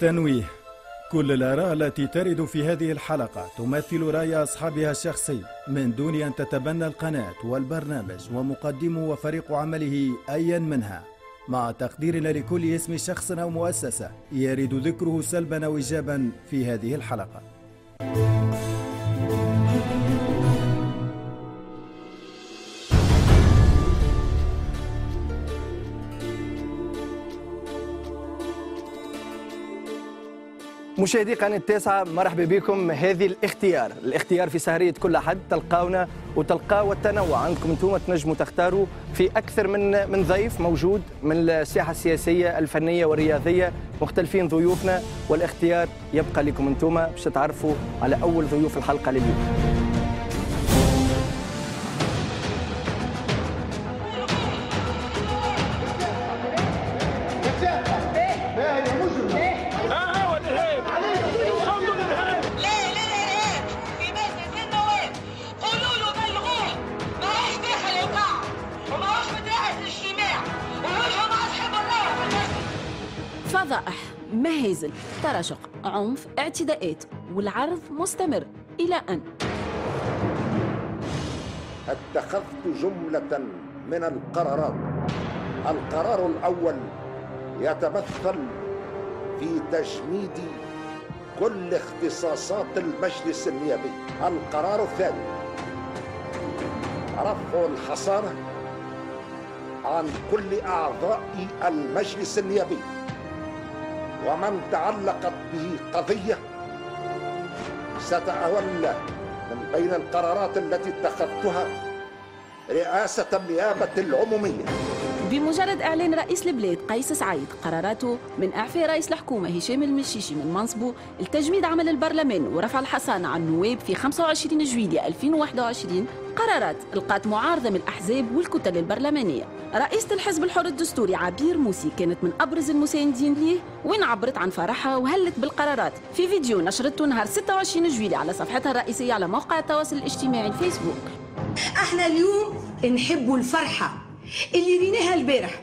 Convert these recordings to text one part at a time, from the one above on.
تنويه كل الآراء التي ترد في هذه الحلقة تمثل رأي أصحابها الشخصي من دون أن تتبنى القناة والبرنامج ومقدمه وفريق عمله أيا منها. مع تقديرنا لكل اسم شخص أو مؤسسة يرد ذكره سلبا أو إيجابا في هذه الحلقة. مشاهدي قناة التاسعة مرحبا بكم. هذه الاختيار الاختيار في سهرية كل أحد. تلقاونا وتلقاو التنوع عندكم أنتم تنجموا تختاروا في أكثر من من ضيف موجود من الساحة السياسية الفنية والرياضية. مختلفين ضيوفنا والاختيار يبقى لكم أنتم باش تعرفوا على أول ضيوف الحلقة لليوم. مهازل تراشق عنف اعتداءات والعرض مستمر. إلى أن. اتخذت جملة من القرارات. القرار الأول يتمثل في تجميد كل اختصاصات المجلس النيابي. القرار الثاني رفع الحصانة عن كل أعضاء المجلس النيابي. ومن تعلقت به قضية ستتولى من بين القرارات التي اتخذتها رئاسة النيابة العمومية. بمجرد إعلان رئيس البلاد قيس سعيد قراراته من إعفاء رئيس الحكومة هشام المشيشي من منصبه لتجميد عمل البرلمان ورفع الحصانة عن النواب في 25 جويلية 2021 قرارات القات معارضة من الأحزاب والكتل البرلمانية. رئيسة الحزب الحر الدستوري عبير موسي كانت من أبرز المساندين ليه وين عبرت عن فرحها وهلت بالقرارات في فيديو نشرته نهار 26 جويلية على صفحتها الرئيسية على موقع التواصل الاجتماعي الفيسبوك. أحنا اليوم نحبوا الفرحة. اللي ريناها البارح.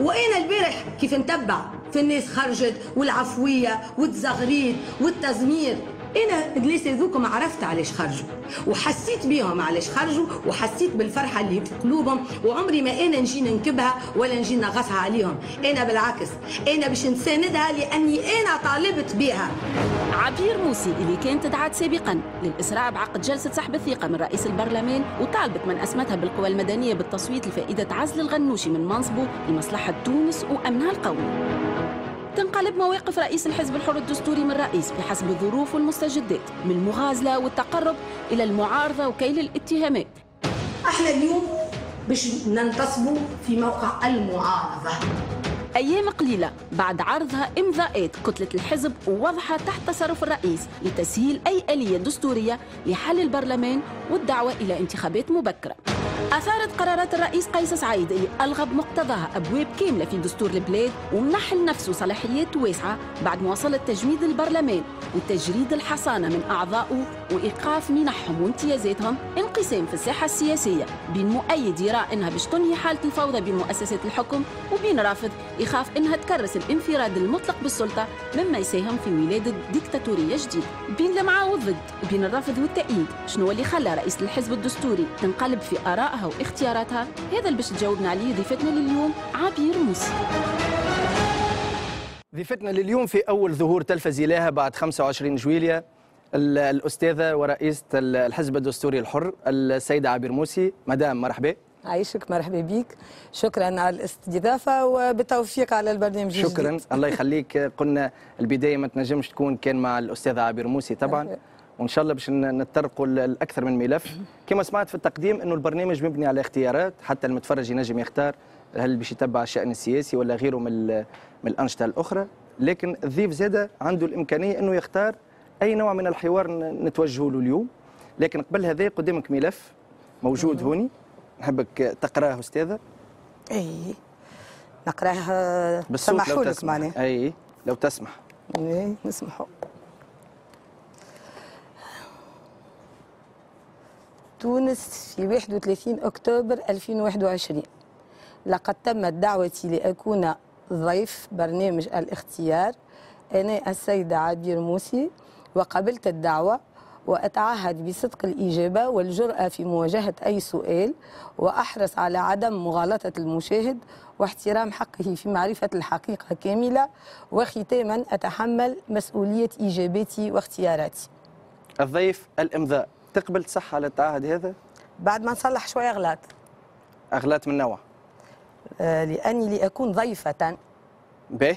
وأنا البارح؟ كيف نتبع في الناس خرجت والعفوية والتزغريد والتزمير. إنا الناس هذوكم عرفت علاش خرجوا. وحسيت بيهم علاش خرجوا وحسيت بالفرحة اللي في قلوبهم وعمري ما إنا نجي ننكبها ولا نجي نغصها عليهم. إنا بالعكس إنا باش نساندها لأني إنا طالبت بها عبير موسي اللي كانت تدعت سابقا للإسراع بعقد جلسة سحب الثقة من رئيس البرلمان وطالبت من أسمتها بالقوى المدنية بالتصويت لفائدة عزل الغنوشي من منصبه لمصلحة تونس وأمنها القومي تنقلب مواقف رئيس الحزب الحر الدستوري من رئيس بحسب الظروف والمستجدات من المغازلة والتقرب إلى المعارضة وكيل الاتهامات. إحنا اليوم باش ننتصبوا في موقع المعارضة. أيام قليلة بعد عرضها إمضاءات كتلة الحزب ووضعها تحت تصرف الرئيس لتسهيل أي آلية دستورية لحل البرلمان والدعوة إلى انتخابات مبكرة. أثارت قرارات الرئيس قيس سعيد اللي ألغى بمقتضاها أبواب كاملة في دستور البلاد ومنحل نفسه صلاحيات واسعة بعد مواصلة تجميد البرلمان وتجريد الحصانة من أعضائه وإيقاف منحهم وامتيازاتهم انقسام في الساحة السياسية بين مؤيد يرى إنها باش تنهي حالة الفوضى بين مؤسسات الحكم وبين رافض يخاف إنها تكرس الانفراد المطلق بالسلطة مما يساهم في ولادة ديكتاتورية جديدة. بين المعا والضد وبين الرفض والتأييد شنو اللي خلى رئيس الحزب الدستوري تنقلب في آرائها واختياراتها هذا اللي باش تجاوبنا عليه ضيفتنا لليوم عبير موسى. ضيفتنا لليوم في أول ظهور تلفزي لها بعد 25 جويلية ال- الأستاذة ورئيسة ال- الحزب الدستوري الحر السيدة عبير موسي مدام مرحبا. عايشك مرحبا بك. شكرا على الاستضافة وبالتوفيق على البرنامج شكرا. الجديد. الله يخليك. قلنا البداية ما تنجمش تكون كان مع الأستاذة عبير موسي طبعا. وإن شاء الله باش نتطرقوا ل- لأكثر من ملف. كما سمعت في التقديم أنه البرنامج مبني على اختيارات. حتى المتفرج ينجم يختار هل باش يتبع الشأن السياسي ولا غيره من من الأنشطة الأخرى. لكن الضيف زادة عنده الإمكانية أنه يختار أي نوع من الحوار ن- نتوجهه له اليوم. لكن قبل هذا قدامك ملف موجود هوني. نحبك تقراه أستاذة. إي. نقراه. بالصوت لو تسمح. أي. لو تسمح. إيه، نسمحوا. تونس في 31 أكتوبر 2021 لقد تمت دعوتي لأكون ضيف برنامج الاختيار. أنا السيدة عبير موسي وقبلت الدعوة وأتعهد بصدق الإجابة والجرأة في مواجهة أي سؤال وأحرص على عدم مغالطة المشاهد واحترام حقه في معرفة الحقيقة كاملة وختاما أتحمل مسؤولية إجاباتي واختياراتي. الضيف الإمضاء. تقبل تصح على التعهد هذا؟ بعد ما نصلح شوية أغلاط. أغلاط من نوع؟ آه، لأني لأكون ضيفة. به؟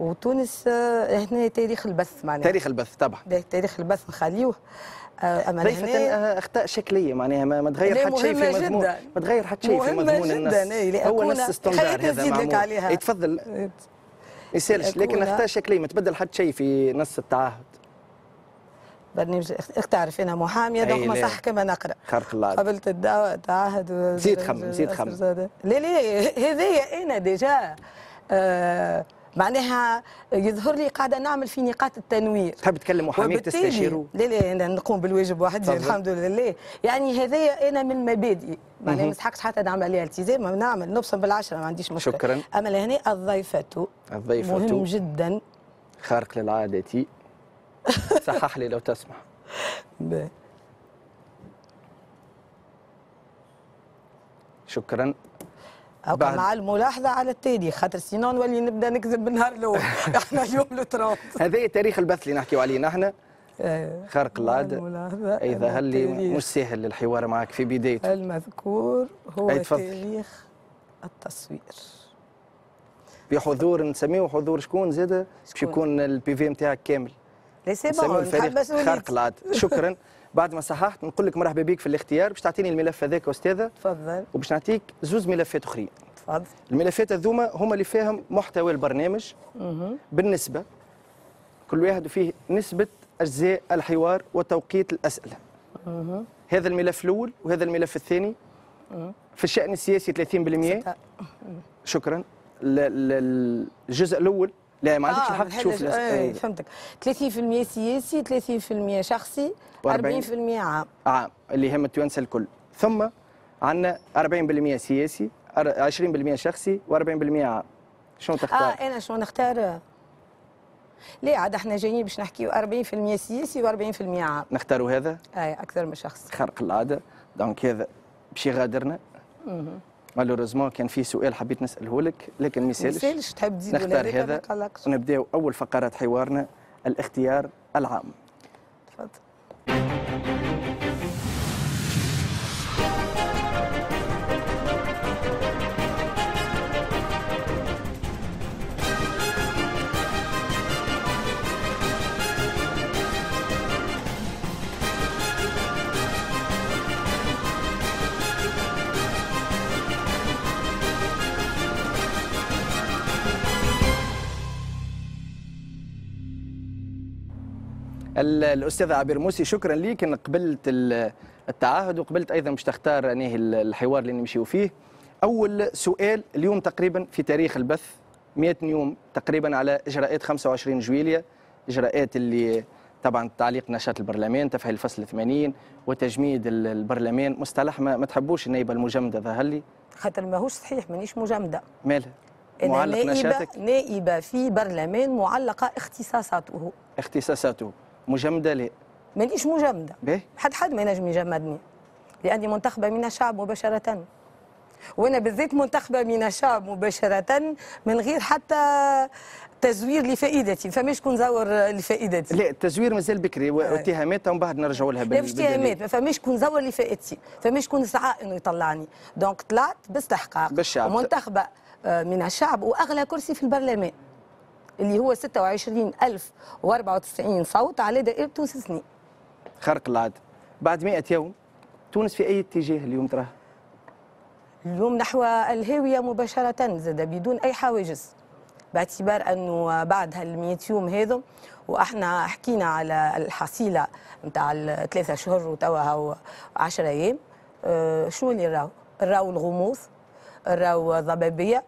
وتونس آه، هنا تاريخ البث معناها. تاريخ البث طبعا. تاريخ البث نخليوه. آه، أما ضيفة هنا أخطاء شكلية معناها ما, ما تغير حتى شيء في مضمون جداً. ما تغير حتى شيء في مضمون النص إيه، هو نص خليني هذا معمول. عليها. تفضل يسألش لكن أخطاء شكلية ما تبدل حتى شيء في نص التعهد. برنامج تعرف أنا محامية donc ما. صح كما نقرا خارق العاده قبلت الدعوة تعهد زيد خمم، زيد خمم. لا لا هذايا أنا déjà. آه معناها يظهر لي قاعدة نعمل في نقاط التنوير. تحب تكلم محاميك تستشيره؟ لا لا أنا نقوم بالواجب وحدي. الحمد لله. يعني هذايا أنا من مبادئي. معناها. ما يستحقش حتى نعمل عليها التزام. نعمل نبصم بالعشرة ما عنديش مشكلة. شكراً. أما لهنا الضيفة. الضيفة. مهم جدا. خارق للعادة. صحح لي لو تسمح. شكرا. بعد- مع الملاحظة على التالي خاطر sinon نولي نبدأ نكذب بالنهار الأول. إحنا اليوم le trente هذا تاريخ البث اللي نحكيو عليه نحن. خارق العادة. الملاحظة إذا على هل مش سهل الحوار معك في بدايته؟ المذكور هو. تاريخ التصوير. بحضور نسميه حضور شكون زاد باش؟ يكون ال PV نتاعك كامل. لا c'est نسميه bon الفريق. نتحب مسؤوليتي. خارق العاده شكرا. بعد ما صححت نقول لك مرحبا بك في الاختيار. باش تعطيني الملف هذاك أستاذة. تفضل. وباش نعطيك زوز ملفات أخرين. تفضل. الملفات هذوما هما اللي فيهم محتوى البرنامج. بالنسبة كل واحد فيه نسبة أجزاء الحوار وتوقيت الأسئلة. هذا الملف الأول وهذا الملف الثاني. في الشأن السياسي 30% ستة. شكرا. الجزء الأول لا ما عندكش آه، الحق تشوف اي آه، فهمتك. 30% سياسي 30% شخصي وأربعين. 40% عام. عام اللي يهم التوانسة الكل. ثم عندنا 40% سياسي أر- 20% شخصي و40% عام. شنو تختار؟ آه أنا شو نختار؟ لا عاد إحنا جايين باش نحكيو 40% سياسي و40% عام. نختاروا هذا؟ اي أكثر من شخص. خرق العادة. donc هذا باش يغادرنا. malheureusement كان في سؤال حبيت نسأله لك لكن ما يسألش. تحب تزيد نختار هذا. ونبداو أول فقرات حوارنا الاختيار العام. تفضل. الأستاذ عبير موسي شكرا ليك ان قبلت ال- التعهد وقبلت أيضا باش تختار ال- الحوار اللي نمشيو فيه. أول سؤال اليوم تقريبا في تاريخ البث 100 يوم تقريبا على إجراءات 25 جويلية إجراءات اللي طبعا تعليق نشاط البرلمان تفعيل الفصل 80 وتجميد ال- البرلمان. مصطلح ما, ما تحبوش النائبه المجمده ظهر لي؟ خاطر ماهوش صحيح مانيش مجمده مالها معلق نائبه نشاطك نائبه في برلمان معلقة اختصاصاته. اختصاصاته. مجمدة لا مانيش مجمدة. به حد حد ما ينجم يجمدني. لأني منتخبة من الشعب مباشرة. وأنا بالذات منتخبة من الشعب مباشرة من غير حتى تزوير لفائدتي. فماش شكون زور لفائدتي. لا التزوير مازال بكري واتهامات ومن بعد نرجعوا لها لا مش. اتهامات. ما فماش شكون زور لفائدتي. فماش شكون سعى إنه يطلعني. donc طلعت باستحقاق. بالشعب. ومنتخبة آه، من الشعب وأغلى كرسي في البرلمان. اللي هو 26094 صوت على دائرة تونس اثنين خرق العاده بعد 100 يوم تونس في أي اتجاه اليوم تراه؟ اليوم نحو الهاوية مباشرة زاد بدون أي حواجز. باعتبار أنه بعد هال يوم هذم وإحنا حكينا على الحصيلة نتاع الثلاثة شهور وتوا هو 10 أيام. أه شنو اللي راو؟ راو الغموض راو ضبابية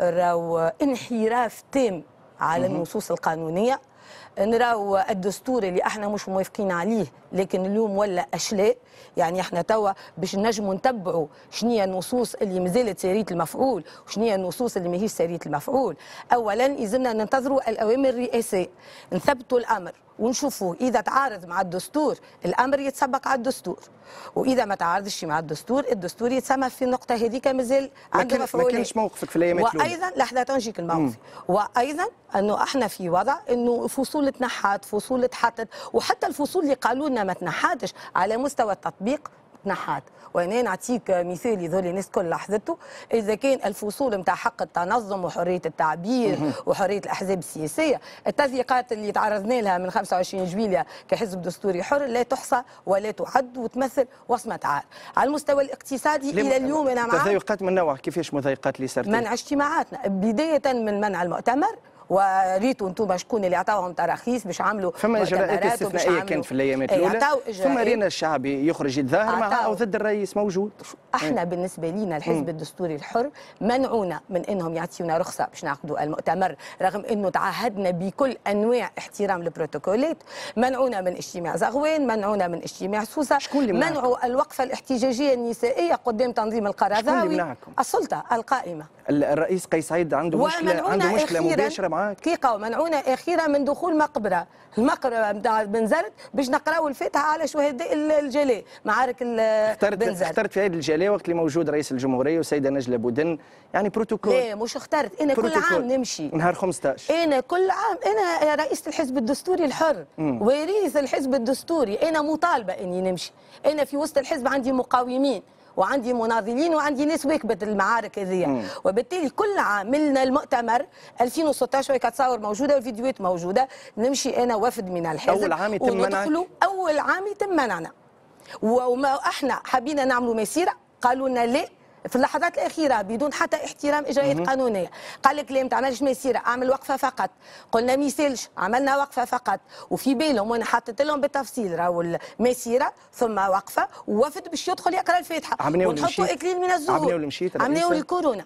راو انحراف تام على النصوص القانونية. نراو الدستور اللي إحنا مش موافقين عليه لكن اليوم ولا أشلاء. يعني إحنا توا باش نجموا نتبعوا شنو النصوص اللي مازالت ساريه المفعول وشنو النصوص اللي ماهيش ساريه المفعول. اولا يلزمنا ننتظروا الأوامر الرئاسية. نثبتوا الأمر ونشوفوا إذا تعارض مع الدستور الأمر يتسبق على الدستور. وإذا ما تعارضش مع الدستور الدستور يتسمى في النقطة هذيك مازال عنده ما مفعولين. كانش موقفك في الايامات الأولى. وأيضا لحظة تنجيك الموقف. وأيضا أنه إحنا في وضع إنه فصول تنحت فصول تحطت وحتى الفصول اللي قالوا لنا ما تنحتش على مستوى التطبيق تنحات. وأنا نعطيك مثال يظل الناس الكل لاحظته. إذا كان الفصول نتاع حق التنظم وحرية التعبير وحرية الأحزاب السياسية التضييقات اللي تعرضنا لها من 25 جويليا كحزب دستوري حر لا تحصى ولا تعد وتمثل وصمة عار. على المستوى الاقتصادي إلى اليوم أنا معك تضايقات من نوع؟ كيفاش مضايقات اللي صارت؟ منع اجتماعاتنا بداية من منع المؤتمر وريتوا أنتم شكون اللي عطاوهم تراخيص باش عملوا فما إجراءات استثنائية كانت في الايامات إيه، الأولى. ثم. رينا الشعبي يخرج يتظاهر مع عطاو. أو ضد الرئيس موجود. أحنا بالنسبة لنا الحزب الدستوري الحر منعونا من إنهم يعطيونا رخصة باش نعقدوا المؤتمر رغم إنه تعهدنا بكل أنواع احترام البروتوكولات منعونا من اجتماع زغوان منعونا من اجتماع سوسة؟ منعوا الوقفة الاحتجاجية النسائية قدام تنظيم القرضاوي؟ السلطة القائمة. الرئيس قيس سعيد عنده مشكله عنده مشكلة مباشرة معك دقيقة ومنعونا أخيرا من دخول مقبرة. المقبرة نتاع بن زرد باش نقراو الفاتحة على شهداء الجلاء معارك اخترت بن زرد. اخترت في عيد الجلاء وقت اللي موجود رئيس الجمهورية وسيده نجلة بودن. يعني بروتوكول. لا مش اخترت. كل بروتوكول. عام نمشي. نهار 15 أنا كل عام أنا رئيسه الحزب الدستوري الحر ورئيس الحزب الدستوري أنا مطالبة إني نمشي. أنا في وسط الحزب عندي مقاومين. وعندي مناضلين وعندي ناس واكبت المعارك هذه وبالتالي كل عام من المؤتمر 2016 وهيك تصور موجودة والفيديوهات موجودة. نمشي أنا وفد من الحزب أول عام يتم؟ وندخلوا أول عام يتم منعنا. وما إحنا حبينا نعملوا مسيرة. قالوا لنا لا في اللحظات الأخيرة بدون حتى احترام إجراءات قانونية. قال لك ليه ما تعملش مسيره أعمل وقفة فقط. قلنا ما يسالش عملنا وقفة فقط. وفي بالهم وأنا حطيت لهم بالتفصيل راهو المسيره ثم وقفة ووفد باش يدخل يقرأ الفاتحة. ونحطوا. اكليل من الزهور. عملنا واللي مشيت عملنا الرئيسة. الكورونا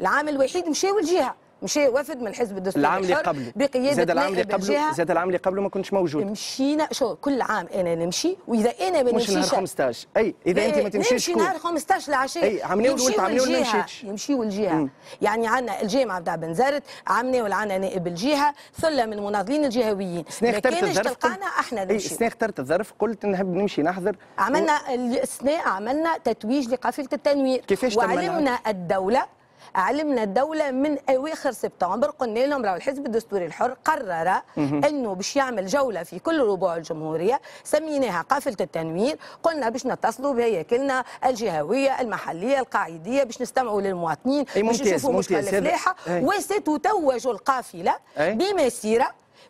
العام الوحيد مشاو الجهه مشى وفد من الحزب الدستوري العام اللي قبله. بقيادة زاد العام اللي قبله. زاد العام اللي قبله ما كنتش موجود. مشينا شو كل عام أنا نمشي وإذا أنا ما مش نهار نمشيش 15 أي إذا أنت ما تمشيش نمشي نهار 15 العشيه والولد يمشيوا عملنا واللي الجهة، مشيتش. يمشيوا الجهه يعني عندنا الجامعة بتاع بن زرت عملنا ولعنا نائب الجهة ثلة من المناضلين الجهويين. ما كانش الظرف تلقانا إحنا أي نمشي. سنة اخترت الظرف قلت نحب نمشي نحضر. عملنا السنة عملنا تتويج لقافلة التنوير. كيفاش وعلمنا الدولة علمنا الدولة من أواخر سبتمبر قلنا لهم راهو الحزب الدستوري الحر قرر أنه باش يعمل جولة في كل ربوع الجمهورية سميناها قافلة التنوير قلنا باش نتصلوا بهياكلنا الجهوية المحلية القاعدية باش نستمعوا للمواطنين باش نشوفوا مشكلة أي. وستتوج القافلة أي.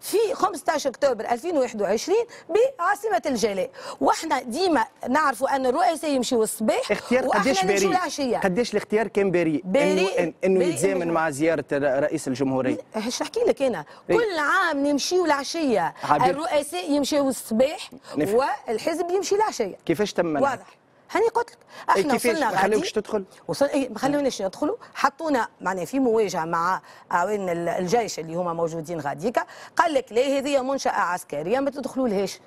في 15 أكتوبر 2021 بعاصمة الجلاء وإحنا ديما نعرفوا أن الرؤساء يمشيوا الصباح اختيار قديش بريء؟ العشية. قديش الاختيار كان بريء؟ بريء. إنه يتزامن من- مع زيارة رئيس الجمهورية. إيش نحكي لك أنا؟ إيه. كل عام نمشيوا العشيه. الرؤساء يمشيوا الصباح والحزب يمشي العشيه كيفاش تم؟ واضح. هاني قلت لك إيه، إحنا كيفاش؟ وصلنا ما خلوكش تدخل. وصل إيه ما خلوناش ندخلوا حطونا معناها في مواجهة مع اعوان ال- الجيش اللي هما موجودين غاديكا. قال لك لا هذه منشأة عسكرية ما تدخلوا لهاش.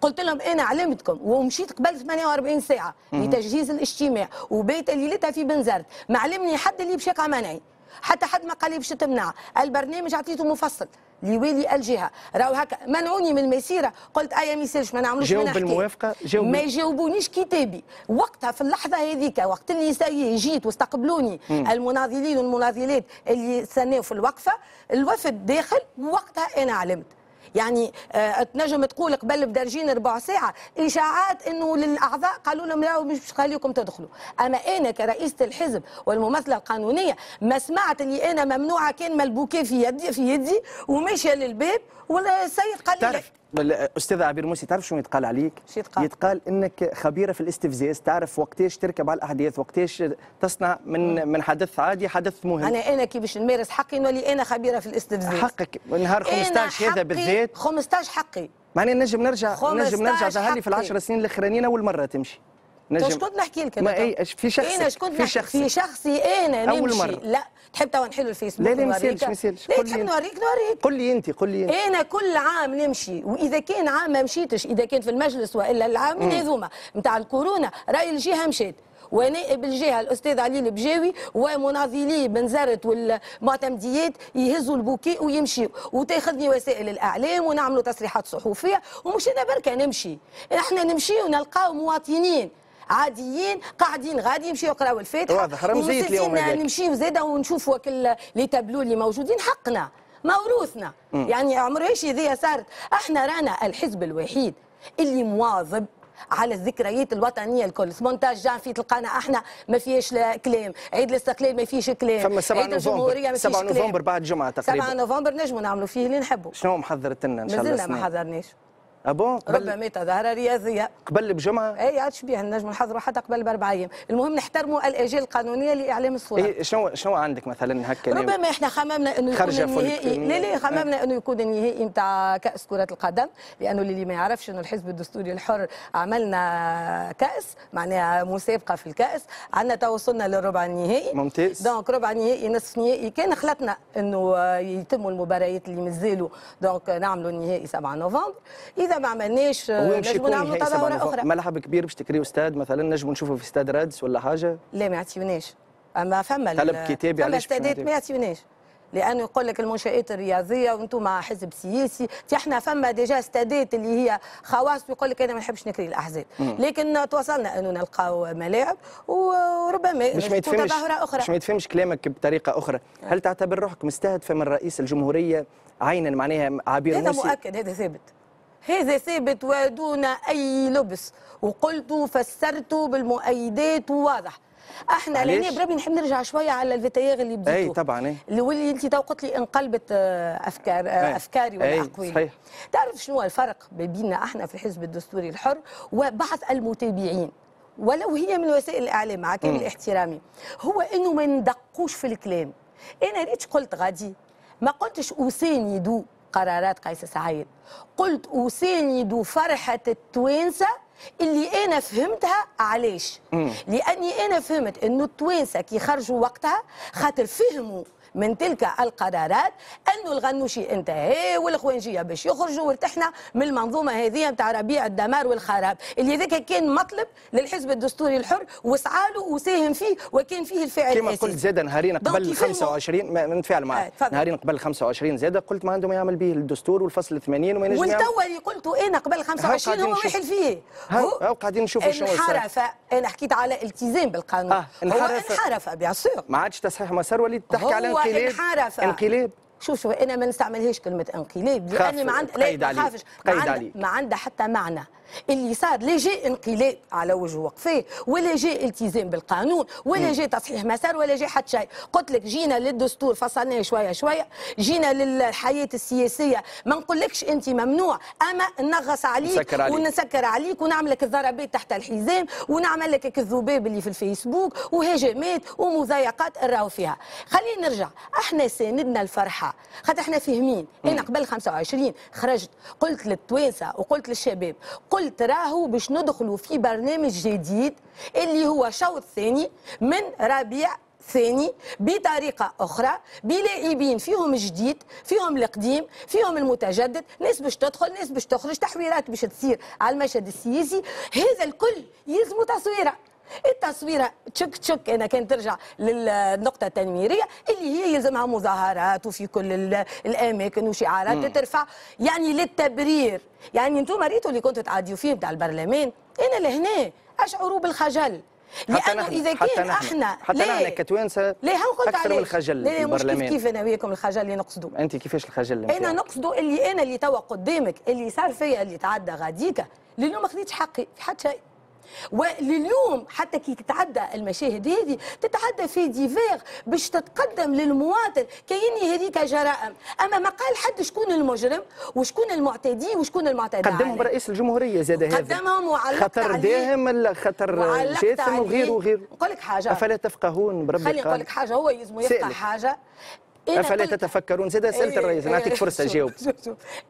قلت لهم أنا علمتكم ومشيت قبل 48 ساعة لتجهيز الاجتماع وبيت ليلتها في بنزرت. ما علمني حد اللي باش يقع منعي. حتى حد ما قال لي باش تمنع. البرنامج عطيته مفصل. لوالي الجهة راهو هكا منعوني من المسيرة قلت ايا ما يصيرش ما نعملوش جاوب. بالموافقة؟ جاوب ما يجاوبونيش كتابي وقتها في اللحظة هذيك وقت اللي سي جيت واستقبلوني المناضلين والمناضلات اللي استناو في الوقفة الوفد داخل وقتها أنا علمت يعني آه تنجم تقول قبل بدرجين ربع ساعة. إشاعات إنه للأعضاء قالوا لهم لا مش خليكم تدخلوا. أما أنا كرئيسة الحزب والممثلة القانونية ما سمعت اللي أنا ممنوعة كان ملبوكة في يدي في يدي وماشيه للباب والسيد قال لي. تعرف بل- أستاذ عبير موسي تعرف شنو يتقال عليك؟ شو يتقال؟ يتقال إنك خبيرة في الاستفزاز تعرف وقتاش تركب على الأحداث وقتاش تصنع من من حدث عادي حدث مهم أنا أنا كي باش نمارس حقي نولي أنا خبيرة في الاستفزاز حقك نهار أنا 15 هذا بالذات 15 حقي معناها نجم نرجع 15 نجم نرجع ظهر لي في. العشر سنين الأخرانيين أول مرة تمشي نجم. شكون نحكي لك ما اي في شخص شكون في نحكي. شخص. في شخصي أنا أول نمشي مرة. لا تحب توا نحلوا الفيسبوك لا لا ما؟ يسالش ما يسالش لا قول لي تحب. نوريك نوريك. قل لي أنت قل لي أنت. أنا كل عام نمشي. وإذا كان عام ما مشيتش إذا كان في المجلس وإلا العامين هذوما. نتاع الكورونا رأي الجهة مشيت. ونائب الجهه الأستاذ علي البجاوي ومناضلي بنزرت والمعتمديات يهزوا البوكي ويمشيوا. وتاخذني وسائل الإعلام ونعملوا تصريحات صحفية. ومش أنا بركة نمشي. إحنا نمشي ونلقاو مواطنين. عاديين قاعدين غادي يمشيوا يقراوا الفاتحة. واضح، رمزية اليوم هذاك. نمشيو زاده ونشوفوا كل لي تابلو اللي موجودين حقنا موروثنا. يعني عمرهاش هذيا صارت إحنا رانا الحزب الوحيد اللي مواظب على الذكريات الوطنية الكل. مونتاج جان في تلقانا إحنا ما فيهاش لا كلام. عيد الاستقلال ما فيهش كلام. فما 7 عيد الجمهورية ما نوفمبر فيهش 7 كلام. نوفمبر بعد جمعه 7 تقريبا نوفمبر نجموا نعملوا فيه اللي نحبوا شنو محضرت لنا إن شاء الله مازلنا ما؟ حضرناش. ابون قبل ربما تظاهره رياضيه قبل بجمعة؟ اي عاد شبيه نجموا نحضروا حتى قبل بأربع أيام. المهم نحترموا الاجال القانونية لإعلام الصورة. إيه شنو شنو عندك مثلا هكا؟ ربما إحنا خممنا إنه يكون النهائي لا لا آه. خممنا إنه يكون النهائي نتاع كأس كرة القدم لأنه اللي ما يعرفش انه الحزب الدستوري الحر عملنا كأس معناها مسابقة في الكأس. عندنا تو وصلنا للربع النهائي. ممتاز. donc ربع نهائي نصف نهائي كان خلطنا إنه يتموا المباريات اللي مازالوا. donc نعملوا النهائي 7 نوفمبر. إذا ما عملناش نجموا يكون نعملوا نهائي 7 تظاهره أخرى ملعب كبير باش تكريو استاد مثلا نجموا نشوفوا في استاد رادس ولا حاجة. لا ما يعطيوناش أما فما طلب كتابي فما استادات؟ ما يعطيوناش لأنه يقول لك المنشآت الرياضية وأنتم حزب سياسي. تي إحنا فما déjà استادات اللي هي خواص ويقول لك أنا ما نحبش نكري الأحزاب. لكن توصلنا أنه نلقاو ملاعب وربما باش ما يتفهمش أخرى. باش ما يتفهمش كلامك بطريقة أخرى. هل تعتبر روحك مستهدفة من رئيس الجمهورية؟ عينا معناها عبير هذا مؤكد هذا ثابت. هذا ثابت ودون أي لبس. وقلت فسرت بالمؤيدات وواضح أحنا؟ لاني بربي نحب نرجع شوية على الفيتيير اللي بديتو. أي طبعا أي. اللي واللي أنت تو قلت لي انقلبت آه، أفكار آه، أي. أفكاري أي، ولا اقوالي صحيح. تعرف شنو الفرق بيننا أحنا في الحزب الدستوري الحر وبعض المتابعين؟ ولو هي من وسائل الإعلام مع كامل احترامي هو إنه ما ندقوش في الكلام. أنا ريتش قلت غادي ما قلتش اساند قرارات قيس سعيد. قلت أساند فرحة التوانسة اللي أنا فهمتها علاش لأني أنا فهمت إنه التوانسة كي خرجوا وقتها خاطر فهموا من تلك القرارات انه الغنوشي انتهى والخوانجيه باش يخرجوا وارتحنا من المنظومة هذه نتاع ربيع الدمار والخراب اللي ذاك كان مطلب للحزب الدستوري الحر وسعى له وساهم فيه وكان فيه الفعل كما قلت زاد نهارين قبل يفهموا. 25 ما- نتفاعل معك. نهارين قبل 25 زاد قلت ما عنده ما يعمل به الدستور والفصل 80 وما ينجم يعمل والتو اللي قلته أنا قبل 25 قاعدين هو. واحد فيه هاو قاعدين نشوفوا شنو. انحرف أنا حكيت على التزام بالقانون آه، هو انحرف. انحرف بيان سور ما عادش تصحيح مسار وليت تحكي على هو انقلاب انحرف انقلاب شوف شوف أنا ما نستعملهاش كلمة انقلاب لأني ما عند تقيد لا عليك. ما خافش ما تقيد عندها حتى معنى. اللي صار لا جاء انقلاب على وجه وقفه ولا جاء التزام بالقانون ولا جاء تصحيح مسار ولا جاء حتى شيء. قلت لك جينا للدستور فصلناه شوية شوية. جينا للحياة السياسية ما نقولكش أنت ممنوع أما نغص عليك عليك. ونسكر عليك ونعمل لك الضربات تحت الحزام ونعمل لك الذباب اللي في الفيسبوك وهجمات ومضايقات نراو فيها. خلينا نرجع. إحنا ساندنا الفرحة. خاطر إحنا فاهمين. أنا قبل 25 خرجت قلت للتوانسة وقلت للشباب قلت راهو باش ندخلوا في برنامج جديد اللي هو شوط ثاني من ربيع ثاني بطريقة أخرى بلاعبين فيهم جديد فيهم القديم فيهم المتجدد ناس باش تدخل ناس باش تخرج تحويرات باش تصير على المشهد السياسي. هذا الكل يلزم تصويرة. التصويره تشك تشك أنا كان ترجع للنقطة التنويريه اللي هي يلزمها مظاهرات وفي كل ال- الأماكن وشعارات ترفع. يعني للتبرير. يعني أنتم ريتوا اللي كنتوا تعديوا فيه بتاع البرلمان. انا لهنا اشعروا بالخجل حتى لأنه نحن إذا حتى كان نحن إحنا حتى ليه؟ نحن كتوانسة ليه هنقول أكثر من الخجل ليه مش كيف كيف أنا وياكم الخجل اللي نقصدوا أنت كيفاش الخجل أنا نتاعك؟ نقصدوا اللي أنا اللي توا قدامك اللي صار فيا اللي تعدى غاديكا. لليوم ما خديتش حقي. في حتى شيء ولليوم حتى كي تتعدى المشاهد هذه تتعدى في dix-huit heures باش تتقدم للمواطن كأني هذيك جرائم أما ما قال حد شكون المجرم وشكون المعتدي وشكون المعتدى قدمهم. رئيس الجمهورية زاد هذا. قدمهم وعلقت خطر. داهم خطر جاثم عليه. وغيره وغيره؟ نقول لك حاجة. أفلا تفقهون بربي خليني نقول لك حاجة. هو يلزم يفقه. حاجة. أفلا قلت- تتفكرون؟ زاد سألت إيه، الرئيس نعطيك إيه، فرصة شوف- جاوب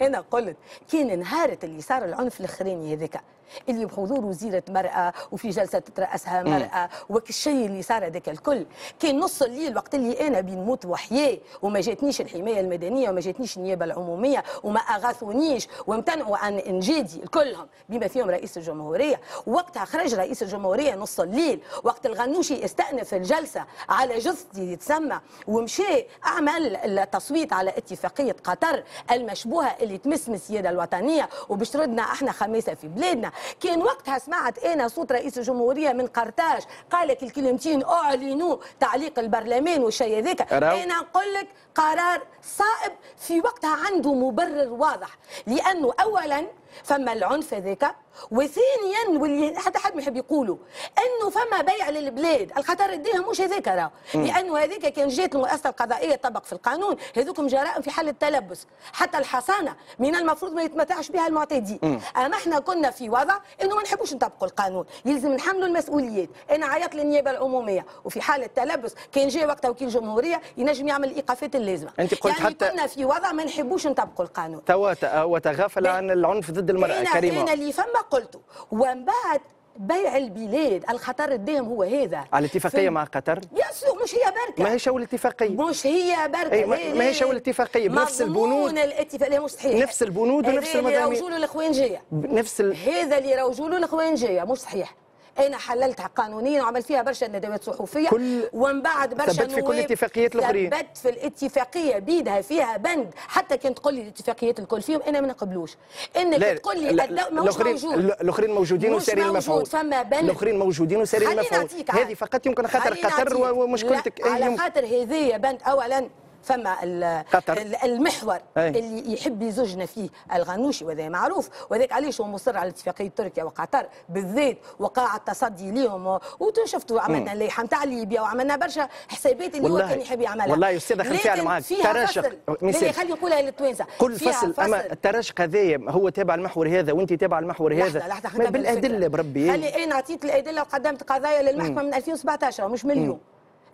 أنا قلت كان نهارت اللي صار العنف الأخراني هذاك اللي بحضور وزيرة مرأة وفي جلسة تترأسها مرأة وك الشيء اللي صار هذاك الكل. كان نص الليل وقت اللي أنا بين موت وحياة وما جاتنيش الحماية المدنية وما جاتنيش النيابة العمومية وما أغاثونيش وامتنعوا عن إنجادي كلهم بما فيهم رئيس الجمهورية. وقتها خرج رئيس الجمهورية نص الليل وقت الغنوشي استأنف الجلسة على جثتي يتسمى ومشي أعمل التصويت على اتفاقية قطر المشبوهة اللي تمس من السيادة الوطنية. وباش تردنا إحنا خميسة في بلادنا. كان وقتها سمعت أنا صوت رئيس الجمهورية من قرطاج قال لك الكلمتين أعلنوا تعليق البرلمان والشيء هذاك. أنا نقول لك قرار صائب في وقتها عنده مبرر واضح لأنه اولا فما العنف هذاك وثانيا واللي حتى حد ما يحب يقوله إنه فما بيع للبلاد. الخطر الديه مش هذاك راه. لأنه هذيك كان جات المؤسسة القضائية تطبق في القانون. هذوكم جرائم في حال التلبس. حتى الحصانة من المفروض ما يتمتعش بها المعتدين أما إحنا كنا في وضع إنه ما نحبوش نطبقوا القانون. يلزم نحملوا المسؤوليات. أنا عيطت للنيابة العمومية. وفي حال التلبس كان جاي وقتها وكيل جمهورية ينجم يعمل الايقافات اللازمة. أنت قلت يعني حتى- كنا في وضع ما نحبوش نطبقوا القانون. توا وتغافل عن العنف ضد المرأة أنا كريمة. أنا اللي فما قلته. ومن بعد بيع البلاد الخطر الدائم هو هذا. على الاتفاقية مع قطر؟ يا سو مش هي بركة. ما هي شو الاتفاقية؟ مش هي بركة. أي، ما- ما هي. شو الاتفاقية؟ بنفس البنود؟ الاتفاق لا مستحيل نفس البنود ونفس هذا اللي المضامين. روجوا له الاخوانجيه نفس ال... هذا اللي روجوا له الاخوانجيه مش صحيح. أنا حللتها قانونيا وعملت فيها برشا ندوات صحفية؟ كل- ومن بعد برشا ثبت في كل نواب الاتفاقيات الآخرين. ثبت في الاتفاقية بيدها فيها بند. حتى كان تقول لي الاتفاقيات الكل فيهم أنا ما نقبلوش. إنك تقول لي الاخرين موجود. الآخرين موجودين موجود، المفعول. فما بند. الآخرين موجودين خليني المفعول. هذه فقط يمكن خاطر قطر ومشكلتك. إيه على خاطر هذه بند اولا. فما قطر. ال- المحور أي. اللي يحب يزوجنا فيه الغنوشي وهذا معروف. وذاك علاش هو مصر على اتفاقيه تركيا وقطر بالذات وقاع التصدي ليهم. وشفتوا عملنا اللائحه نتاع ليبيا وعملنا برشا حسابات اللي هو كان يحب يعملها. والله يا على لكن معاك. تراشق. فصل. خلي نقولها للتوانسة. كل فيها فصل. أما التراشق هذايا هو تابع المحور هذا وأنت تابع المحور هذا. لحظة لحظة بالأدلة. بربي. خلي أنا عطيت الأدلة وقدمت قضايا للمحكمة من 2017 مش من اليوم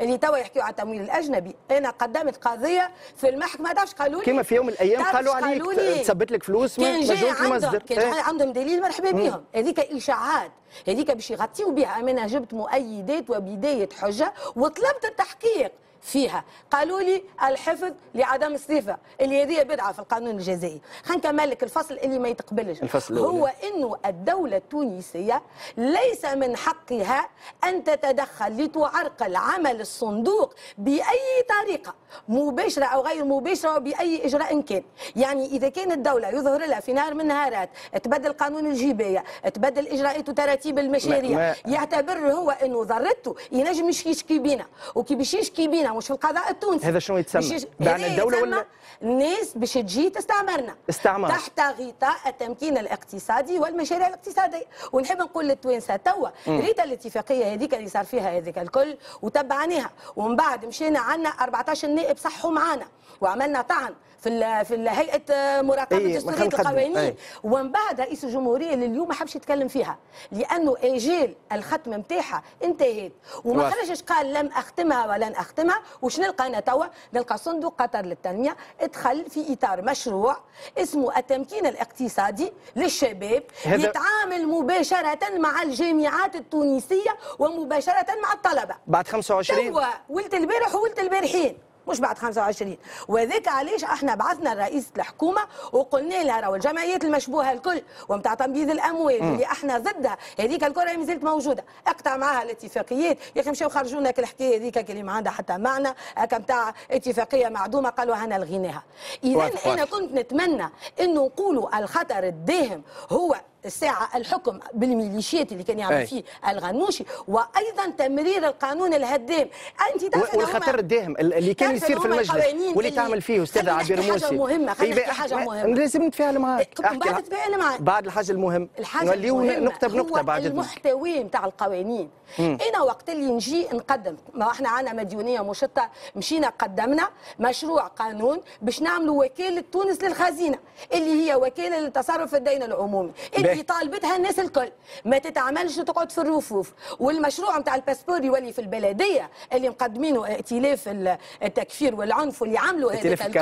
اللي توا يحكيوا على التمويل الأجنبي. أنا قدمت قضية في المحكمة. تعرفش قالوا لي؟ كما في يوم من الأيام قالوا عليك؟ تثبت لك فلوس من مجهول المصدر كان إيه. عندهم دليل مرحبا بهم هذيك إشاعات. هذيك باش يغطيوا بها. أنا جبت مؤيدات وبدايه حجة وطلبت التحقيق. فيها. قالوا لي الحفظ لعدم الصفه اللي هذه بدعة في القانون الجزائي. خلينا نكمل لك الفصل اللي ما يتقبلش. الفصل. هو إنه الدولة التونسية ليس من حقها أن تتدخل لتعرقل عمل الصندوق بأي طريقة مباشرة أو غير مباشرة وباي إجراء كان. يعني إذا كانت الدولة يظهر لها في نهار من النهارات تبدل قانون الجباية تبدل إجراءات وتراتيب المشاريع ما- يعتبر هو إنه ضرته ينجم يش- يشكي بينا. وكي باش يشكي بينا مش في القضاء التونسي هذا شنو يتسمى؟ دعنا هذا الدولة ولا- الناس باش تجي تستعمرنا استعمار. تحت غطاء التمكين الاقتصادي والمشاريع الاقتصادية ونحب نقول للتوانسة توا ريت الاتفاقية هذيك اللي صار فيها هذيك الكل وتبعناها ومن بعد مشينا عندنا 14 نائب صحوا معنا وعملنا طعن في في هيئة مراقبة إيه، دستوريه. القوانين إيه. ومن بعد رئيس الجمهورية اللي اليوم ما حبش يتكلم فيها لأنه اجال الختم نتاعها انتهت وما. خرجش قال لم أختمها ولن أختمها وش نلقى أنا توا؟ نلقى صندوق قطر للتنمية ادخل في إطار مشروع اسمه التمكين الاقتصادي للشباب يتعامل مباشرة مع الجامعات التونسية ومباشرة مع الطلبة. بعد 25 توا ولت البارح وولت البارحين. مش بعد 25 وذاك علاش إحنا بعثنا لرئيس الحكومة وقلنا لها راهو الجمعيات المشبوهة الكل ومتاع تنبيذ الأموال اللي إحنا ضدها هذيك الكل راهي مازالت موجودة. اقطع معها الاتفاقيات يا أخي مشاو خرجوا لنا الحكاية هذيك اللي ما عندها حتى معنى هكا متاع اتفاقية معدومة قالوا هنا لغيناها. اذا أنا. كنت نتمنى إنه نقولوا الخطر الداهم هو الساعة الحكم بالميليشيات اللي كان يعمل أي. فيه الغنوشي وأيضا تمرير القانون الهدام. أنت والخطر الداهم اللي كان يصير في المجلس واللي اللي- تعمل فيه نحكي عبير حاجة موسي مهمة، خلينا حاجة مهمة. لازم نتفاعل معك إيه، بعد لها. تتفاعل معك. بعد الحاجة المهم الحاجة نوليو بنقطة هو بعد المحتوى نتاع القوانين. أنا وقت اللي نجي نقدم؟ ما إحنا عندنا مديونية مشطة مشينا قدمنا مشروع قانون باش نعملوا وكالة تونس للخزينة اللي هي وكالة للتصرف في الدين العمومي. اللي. طالبتها الناس الكل ما تتعملش تقعد في الرفوف والمشروع نتاع الباسبور يولي في البلدية اللي مقدمينه ائتلاف ال- التكفير والعنف واللي عملوا هذاك الكل.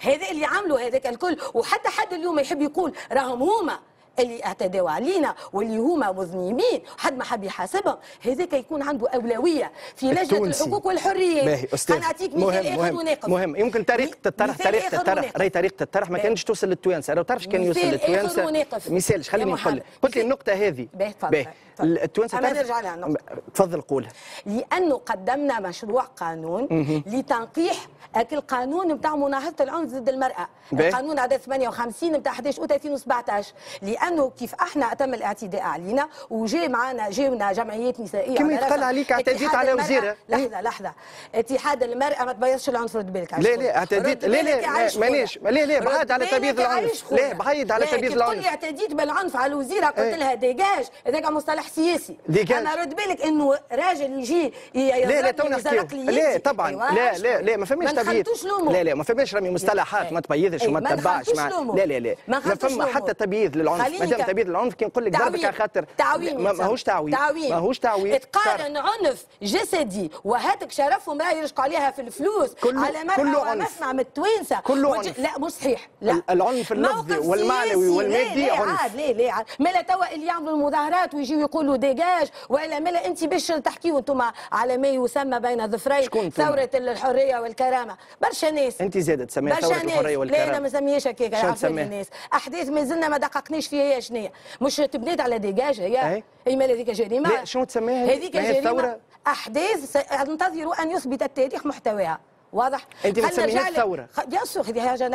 هذا اللي عملوا هذاك الكل وحتى حد اليوم يحب يقول راهم هما اللي اعتدوا علينا واللي هما مذنبين. حد ما حب يحاسبهم؟ هذاك يكون عنده أولوية في لجنة. الحقوق والحريات باهي أستاذ. نعطيك مثال مهم مهم مهم. يمكن طريقه الطرح مثال طريقه الطرح. راهي طريقه الطرح ما. كانش توصل للتوانسة. لو تعرفش كان يوصل مثال للتوانسة؟ يا خليني نقول قلت لي مثال. النقطه هذه. باهي،. التوانسة نرجع لها. تفضل قولها. لأنه قدمنا مشروع قانون لتنقيح القانون نتاع مناهضة العنف ضد المرأة. القانون عدد 58 نتاع 11 اوت 2017 لأنه كيف إحنا تم الاعتداء علينا وجاء معنا جاونا جمعيات نسائية كما على يتقال عليك اعتديت على. وزيرة. لحظه لحظة اتحاد المرأة ما تبيضش العنف رد بالك لا لا اعتديت لا لا مانيش لا لا بعد على تبييض العنف لا بعيد على تبييض تقول لي العنف اعتديت بالعنف على الوزيرة قلت إيه. لها dégage هذاك مصطلح سياسي dégage. أنا رد بالك إنه راجل يجي لا لا يضربني تو ويزرق نحكي لي لا. طبعا لا؟ لا لا ما فماش ما تبييض. لا لا ما فماش رمي مصطلحات. ما تبيضش وما الأمور. لا لا لا ما فما. حتى تبييض للعنف ما دام تبييض العنف كي نقول لك ضربك. على خاطر تعويم ما- ماهوش تعويم تعويم ماهوش تعويم تقارن عنف جسدي وهاتك شرفهم لا يرشقوا عليها في الفلوس كله- على مرأة كله عنف. ومسمع من التوانسه كله عنف. لا مش صحيح لا ال- العنف اللفظي والمعنوي. والمادي عنف. لا لا عاد مالا توا اللي يعملوا المظاهرات ويجيو يقولوا ديجاج وإلا مالا أنت باش تحكيوا أنتم على ما يسمى بين ظفرين؟ ثورة الحرية والكرامة برشا ناس أنت زادت تسميها برشا ثورة. الحرية لا أنا والكرامة ما نسميهاش هكاك؟ الناس أحداث ما زلنا ما دققناش فيها هي شنو مش تبنيت على ديجاج هي. أي مال هذيك جريمة لا، شنو تسميها هي؟ هذيك ما هي جريمة الثورة؟ أحداث سينتظر أن يثبت التاريخ محتواها واضح خلينا بتسميها نرجع الثورة. خ- بيان سور هذه حاجة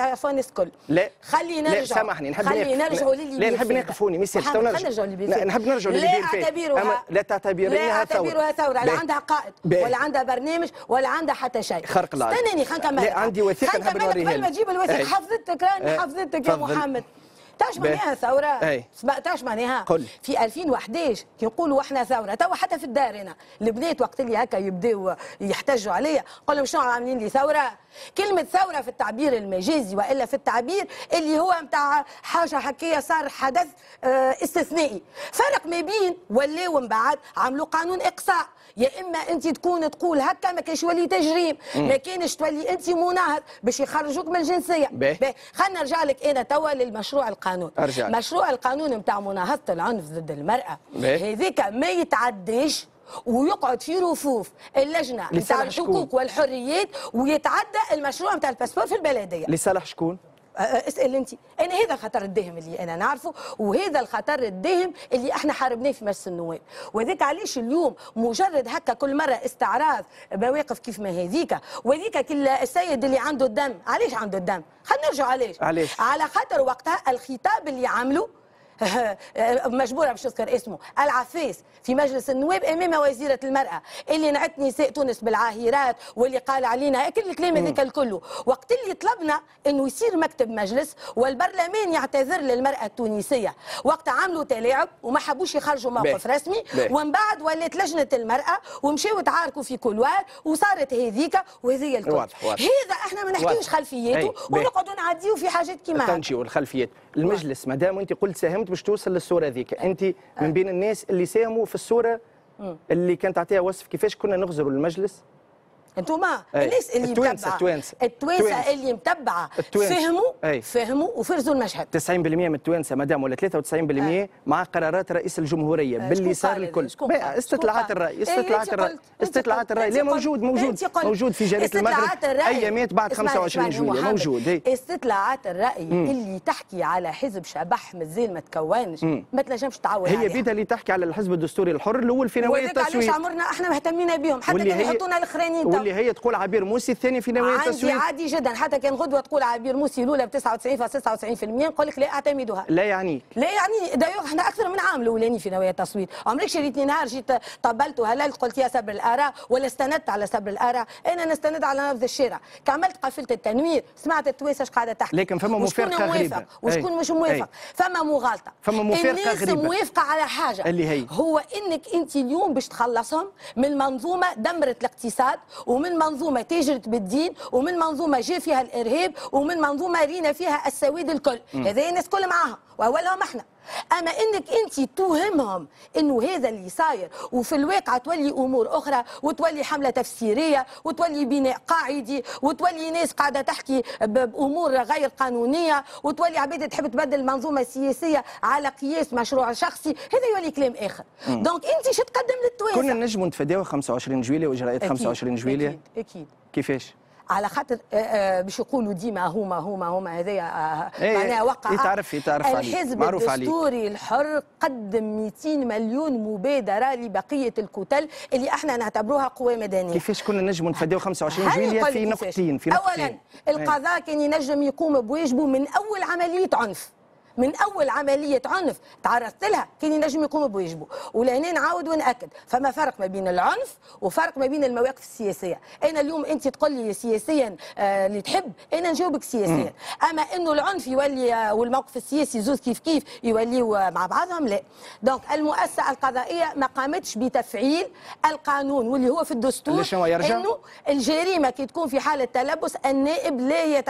الكل لا خلي لا نرجع سامحني نحب خلي نقف- نرجعوا للي لا نحب. نقفوني محمد، تو خلينا نرجع لا،. نحب نرجعوا للي لا أما لا تعتبرينها لا ثورة. اعتبروها ثورة لا. عندها قائد باهي. ولا عندها برنامج ولا عندها حتى شيء خرق العادة. استناني خلينا نكمل لا، عندي خلينا نحب نوريها قبل ما. تجيب الوثيقة. حفظتك راني. حفظتك يا. محمد تعرف. معناها ثورة؟ أي. سمع- تعرف معناها؟ قل. في 2011 كي نقولوا إحنا ثورة توا حتى في الدار هنا البنات وقت اللي هكا يبداوا يحتجوا عليا نقول لهم شنو عاملين لي ثورة؟ كلمة ثورة في التعبير المجازي وإلا في التعبير اللي هو نتاع حاجة هكايا صار حدث آه، استثنائي فرق ما بين ولاو من بعد عملوا قانون إقصاء يا إما أنت تكون تقول هكا ما كانش يولي تجريم ما كانش تولي أنت مناهض باش يخرجوك من الجنسية باهي. خلينا نرجع لك أنا توا للمشروع القانون أرجع. مشروع القانون نتاع مناهضة العنف ضد المرأة. هذيك ما يتعداش ويقعد في رفوف اللجنة نتاع؟ الحقوق والحريات ويتعدى المشروع نتاع الباسبور في البلدية لصالح شكون؟ اسأل انت. أنا هذا خطر الدهم اللي أنا نعرفه وهذا الخطر الدهم اللي إحنا حاربناه في مجلس النواب. وذاك علاش اليوم مجرد هكا كل مرة استعراض مواقف كيف ما هذيك. وذيك كل السيد اللي عنده الدم. علاش عنده الدم؟ خلينا نرجع علاش. علاش؟ على خاطر وقتها الخطاب اللي عمله مجبورة باش نذكر اسمه العفاس في مجلس النواب أمام وزيرة المرأة اللي نعت نساء تونس بالعاهرات واللي قال علينا كل الكلام هذاك الكله وقت اللي طلبنا إنه يصير مكتب مجلس والبرلمان يعتذر للمرأة التونسية وقت عملوا تلاعب وما حبوش يخرجوا موقف. رسمي. ومن بعد ولات لجنة المرأة ومشاو تعاركوا في كلوار وصارت هذيك وهذه الكل واضح، واضح. هذا إحنا ما نحكيوش. خلفياته. ونقعدوا نعديو في حاجات كيما. تنجي والخلفيات المجلس ما دام أنت قلت ساهمت باش توصل للصورة ذيك أنت من بين الناس اللي ساهموا في الصورة اللي كانت تعطيها وصف كيفاش كنا نغزروا المجلس. انتوما. الناس اللي التوانسة، متبعه. التوانسه التوانسة. اللي متبعه. فهموا أي. فهموا وفرزوا المشهد 90% من التوانسه مدام ولا 93% مع قرارات رئيس الجمهورية باللي صار؟ الكل؟ استطلاعات؟ الراي إيه، استطلاعات الراي استطلاعات الراي لا موجود موجود. موجود في جريدة المغرب. ايامات بعد اسمعني، 25 اسمعني، جويلية محمد. موجود استطلاعات الرأي اللي تحكي على حزب شبح مازال ما تكونش ما تنجمش تعول هي. بيدها اللي تحكي على الحزب الدستوري الحر الأول في نوايا وذاك علاش عمرنا إحنا مهتمين بهم حتى واللي كان هي يحطونا الأخرانيين تو. واللي هي تقول عبير موسي الثاني في نوايا عندي التسويق عادي جدا حتى كان غدوة تقول عبير موسي الأولى ب 99.99% نقول لك لا أعتمدها لا يعنيك لا يعني دايوغ إحنا أكثر من عام الأولاني في نوايا التصويت عمرك شريتني نهار جيت طبلت وهللت قلت يا صبر الآراء ولا استندت على صبر الآراء أنا نستند على نبض الشارع كملت قافله التنوير سمعت التوانسه اش قاعدة تحكي لكن فما موافق غريبة. وشكون. مش موافق. فما مغالطة فما مفارقة الناس غريبة. موافقة على حاجة اللي هي؟ هو إنك أنت اليوم باش تخلصهم من منظومة دمرت الاقتصاد ومن منظومة تاجرت بالدين ومن منظومة جاء فيها الإرهاب ومن منظومة رينا فيها السواد الكل. هذه الناس كل معاها واولهم إحنا. أما إنك أنت توهمهم إنه هذا اللي صاير وفي الواقع تولي أمور أخرى وتولي حملة تفسيرية وتولي بناء قاعدي وتولي ناس قاعدة تحكي بأمور غير قانونية وتولي عباد تحب تبدل المنظومة السياسية على قياس مشروع شخصي. هذا يولي كلام آخر. دونك أنت شو تقدم للتوانسه كنا نجموا نتفاداو 25 جويليه وإجراءات 25 جويليه أكيد أكيد. كيفاش؟ على خاطر آه، آه، باش يقولوا ديما هما هما هما هذايا آه، إيه، معناها وقع يتعرف- يتعرف عليه، الحزب معروف عليه. الدستوري الحر قدم 200 مليون مبادرة لبقية الكتل اللي إحنا نعتبروها قوى مدنية كيفاش كنا نجموا نتفاداو 25 هاني جويلية في. نقطتين في نقطتين اولا القضاء كان ينجم يقوم بواجبه من أول عملية عنف من أول عملية عنف تعرضت لها كان ينجم يقوم بواجبه ولهنا نعاود ونأكد فما فرق ما بين العنف وفرق ما بين المواقف السياسية. أنا اليوم أنت تقول لي سياسيا آه اللي تحب أنا نجاوبك سياسيا. أما إنه العنف يولي آه والموقف السياسي زوز كيف كيف يوليوا مع بعضهم لا. donc المؤسسة القضائية ما قامتش بتفعيل القانون واللي هو في الدستور؟ إنه الجريمة كي تكون في حالة تلبس النائب لا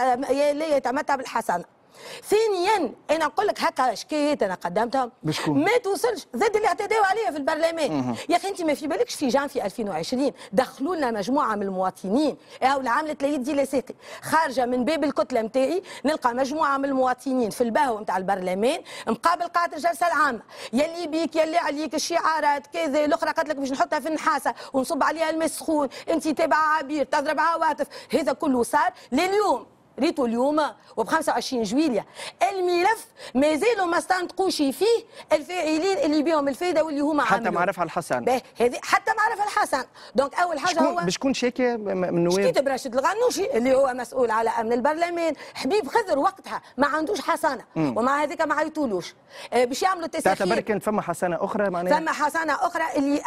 لا يتمتع بالحسنه ثانيا أنا نقول لك هكا شكايات أنا قدمتها بشكون؟ ما توصلش. زاد اللي اعتداوا عليها في البرلمان. يا أخي أنت ما في بالكش في جانفي 2020 دخلوا لنا مجموعة من المواطنين. أو عملت لا يدي لا ساقي. خارجة من باب الكتلة نتاعي نلقى مجموعة من المواطنين في البهو نتاع البرلمان مقابل قاعه الجلسة العامة. يلي بيك يلي عليك الشعارات كذا. الأخرى قالت لك باش نحطها في النحاسة ونصب عليها الماء سخون أنت تابع عبير تضرب عواطف. هذا كله صار لليوم. ريتو اليوم وب 25 جويليا الملف ما زالوا ما استنطقوش فيه الفاعلين اللي بيهم الفايدة واللي هما حتى عملوا. معرفة الحسن. هذه حتى معرفة الحسن. donc أول حاجة هو شكون بشكون شاكي من النواب؟ شكيت براشد الغنوشي اللي هو مسؤول على أمن البرلمان. حبيب خضر وقتها ما عندوش حسنة. ومع هذيك ما عيطولوش. آه، باش يعملوا تعتبر تساخير كانت فما حسنة أخرى معناها؟ ثم حسنة أخرى اللي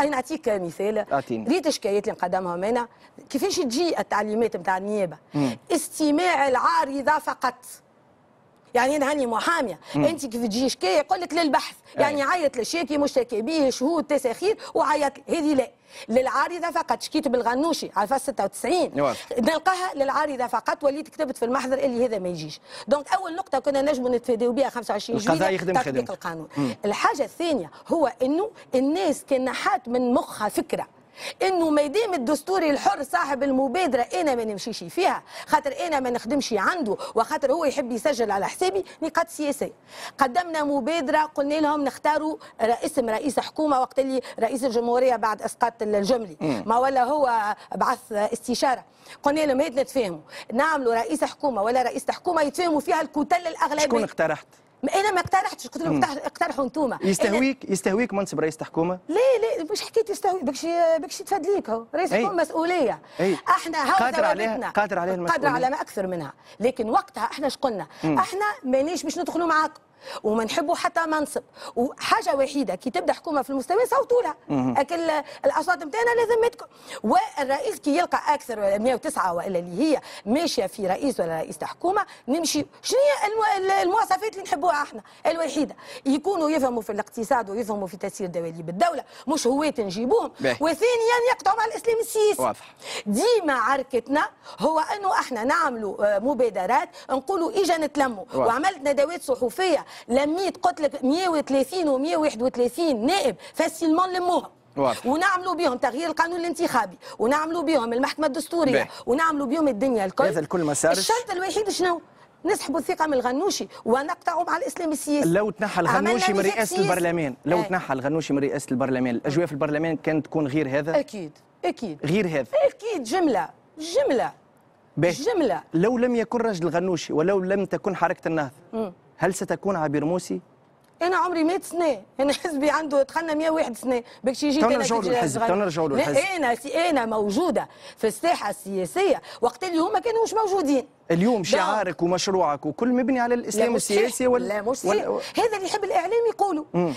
أين نعطيك مثال؟ أعطيني. ريت شكايات اللي نقدمهم أنا كيفاش تجي التعليمات نتاع النيابة؟ استماع العارضه فقط. يعني أنا هاني محامية. أنت كيف تجي شكاية؟ يقول لك للبحث. يعني عيط للشاكي مشتكي به شهود تساخير وعيط هذه لا. للعارضه فقط. شكيت بالغنوشي على فصل 96 واضح. نلقاها للعارضه فقط. وليت كتبت في المحضر اللي هذا ما يجيش. donc أول نقطة كنا نجم نتفاداو بها 25 القضاء جويلية يخدم تطبيق خدمته. القانون. الحاجة الثانية هو إنه الناس كان نحات من مخها فكرة. إنه ما دام الدستوري الحر صاحب المبادرة إنا ما نمشيش فيها. خاطر إنا ما نخدمش عنده وخاطر هو يحب يسجل على حسابي نقاط سياسية. قدمنا مبادرة قلنا لهم نختاروا اسم رئيس حكومة وقت اللي رئيس الجمهورية بعد إسقاط الجملي. ما ولا هو بعث استشارة. قلنا لهم هيك نتفاهموا. نعملوا رئيس حكومة ولا رئيس حكومة يتفاهموا فيها الكتل الأغلبية. شكون اقترحت؟ أنا ما اقترحتش قلت لهم اقترح- اقترحوا انتوما يستهويك يستهويك منصب رئيس حكومه لا لا مش حكيت يستوي بكش بكش تفادليك هو رئيس أي. حكومه مسؤولية. أي. إحنا هو قادر عليها-. قادر عليها قادر المسؤولية. على ما أكثر منها. لكن وقتها إحنا إيش قلنا إحنا مانيش باش ندخلوا معاكم وما نحبوا حتى منصب. وحاجة وحيدة كي تبدأ حكومة في المستوى صوتوا لها. اكل الأصوات نتاعنا لازمتكم والرئيس كي يلقى أكثر 109 وإلا اللي هي ماشية في رئيس ولا رئيس حكومة نمشي. شنو هي الم- المواصفات اللي نحبوها إحنا؟ الوحيدة. يكونوا يفهموا في الاقتصاد ويفهموا في تسيير دواليب الدولة مش هواة نجيبوهم. وثانيا يقطعوا مع الإسلام السياسي. واضح. ديما عركتنا هو إنه إحنا نعملوا آه، مبادرات نقولوا إجا نتلموا. وعملت ندوات صحفية لميت قلت لك 130 و131 نائب فاسيلمون لموهم واضح. ونعملوا بهم تغيير القانون الانتخابي ونعملوا بهم المحكمة الدستورية. ونعملوا بهم الدنيا الكل هذا الكل ما صارش. الشرط الوحيد شنو نسحبوا الثقة من الغنوشي ونقطعوا مع الإسلام السياسي لو تنحى الغنوشي من رئاسة. البرلمان لو أي. تنحى الغنوشي من رئاسة البرلمان الأجواء في البرلمان كانت تكون غير هذا أكيد أكيد غير هذا أكيد جملة جملة باهي. جملة لو لم يكن رجل الغنوشي ولو لم تكن حركة النهضة هل ستكون عبير موسي أنا عمري 100 سنة أنا حزبي عنده دخلنا 101 سنة باش يجي تاني نرجعوا للحزب،. تو نرجعوا للحزب. أنا أنا موجودة في الساحة السياسية وقت اللي هما كانوا مش موجودين اليوم شعارك ومشروعك وكل مبني على لا الاسلام السياسي. وال... لا مش. وال... هذا اللي يحب الإعلام يقولوا أنا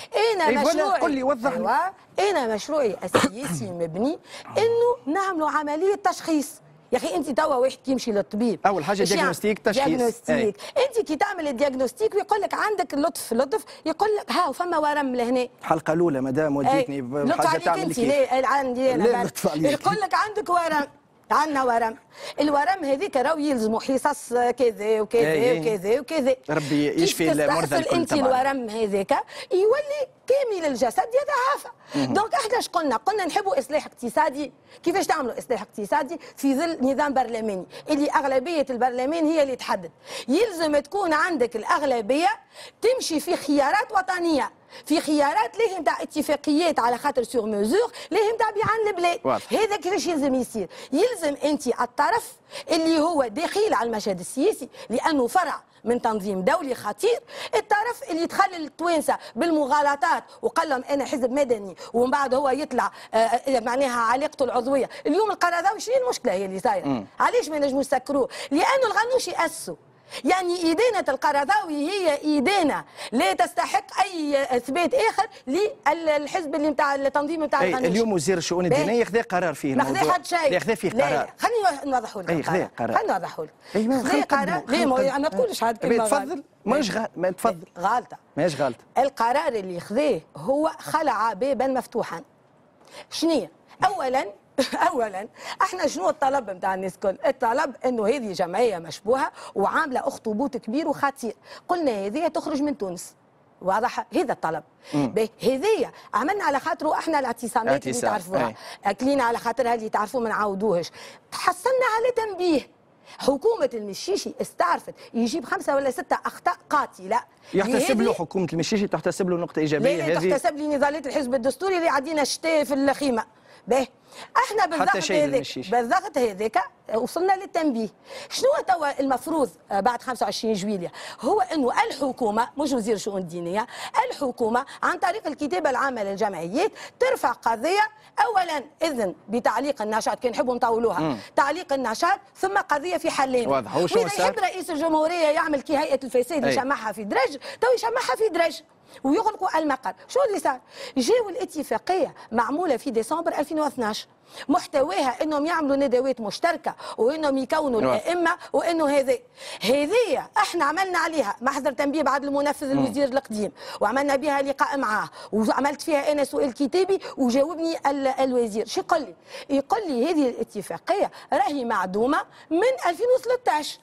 إيه، ولا مشروعي قل لي، وضح لي. أيوة. أنا مشروعي السياسي مبني إنه نعملوا عملية تشخيص يا أخي أنت توا واحد يمشي للطبيب أول حاجة إيش يعني؟ تشخيص. ديagnostic. أنت كي تعمل الديagnostic ويقول لك عندك لطف لطف يقول لك ها فما ورم لهنا حلقة الأولى مدام وديتني لطف بحاجه عليك تعمل انت كيف لا عندي أنا لا، بعد. لطف عليك. يقول لك عندك ورم عندنا ورم. الورم هذيك راهو يلزموا حصص كذا وكذا إيه. وكذا وكذا. ربي يشفي المرضى الكل أنت. الورم هذاك يولي كامل الجسد يتعافى donc إحنا اش قلنا؟ قلنا نحبوا إصلاح اقتصادي. كيفاش تعملوا إصلاح اقتصادي؟ في ظل نظام برلماني. اللي أغلبية البرلمان هي اللي تحدد. يلزم تكون عندك الأغلبية تمشي في خيارات وطنية. في خيارات ليه نتاع اتفاقيات على خاطر سور ميزور ليه نتاع بيعان البلاد. هذا كيفاش يلزم يصير؟ يلزم أنت الطرف اللي هو دخيل على المشهد السياسي لأنه فرع من تنظيم دولي خطير. الطرف اللي دخل التوانسة بالمغالطات وقال لهم أنا حزب مدني ومن بعد هو يطلع آه، آه، معناها علاقته العضوية. اليوم القرضاوي شنو المشكلة هي اللي صايرة؟ علاش ما نجموا يسكروه لأنه الغنوش ياسوا يعني إدانة القرضاوي هي إدانة لا تستحق أي إثبات آخر للحزب اللي نتاع التنظيم نتاع الغنوش اليوم وزير الشؤون باهي. الدينية خذا قرار فيه ما خذا حد شيء. خذا فيه لا، قرار. خليني نوضحوا لك. خذا قرار. خليني نوضحوا لك. خذا قرار لا ما ما تقولش كلمة تفضل. ماش غلط. ما تفضل. غالطة ماش غلط القرار اللي خذاه هو خلع بابا مفتوحا. شنية؟ اولا اولا إحنا شنو الطلب نتاع الناس الكل الطلب إنه هذه جمعية مشبوهة وعاملة اخطبوط كبير وخطير. قلنا هذه تخرج من تونس. واضح؟ هذا الطلب. هذيا عملنا على خاطره إحنا الاعتصامات اللي تعرفوها. أي. اكلين على خاطرها اللي تعرفوا ما نعاودوهش. تحصلنا على تنبيه. حكومة المشيشي استعرفت. يجيب خمسة ولا ستة أخطاء قاتلة. يحتسب له حكومة المشيشي تحتسب له إيجابية لا هذه؟ تحتسب لي نضالات الحزب الدستوري اللي عدينا شتاء في الخيمة. باهي إحنا بالضغط هذاك. بالضغط هذاك وصلنا للتنبيه شنو توا المفروض آه، بعد 25 جويلية هو انه الحكومة مش وزير الشؤون الدينيه الحكومة عن طريق الكتابه العامة للجمعيات ترفع قضية اولا إذن بتعليق النشاط كان نحبوا نطولوها تعليق النشاط ثم قضية في حلين واضح. وإذا؟ يحب رئيس الجمهورية يعمل كي هيئه الفساد أي. يشمعها في درج تو يشمعها في درج ويغلقوا المقر. شو اللي صار؟ جاوا الاتفاقيه معمولة في ديسمبر 2012 محتواها إنهم يعملوا ندوات مشتركة وإنهم يكونوا واضح. الأئمة وإنه هذا هذه إحنا عملنا عليها. محضر تنبيه بعد المنفذ الوزير القديم. وعملنا بها لقاء معاه. وعملت فيها أنا سؤال كتابي وجاوبني ال- الوزير. شو يقول لي؟ يقول لي هذه الاتفاقية راهي معدومة من 2013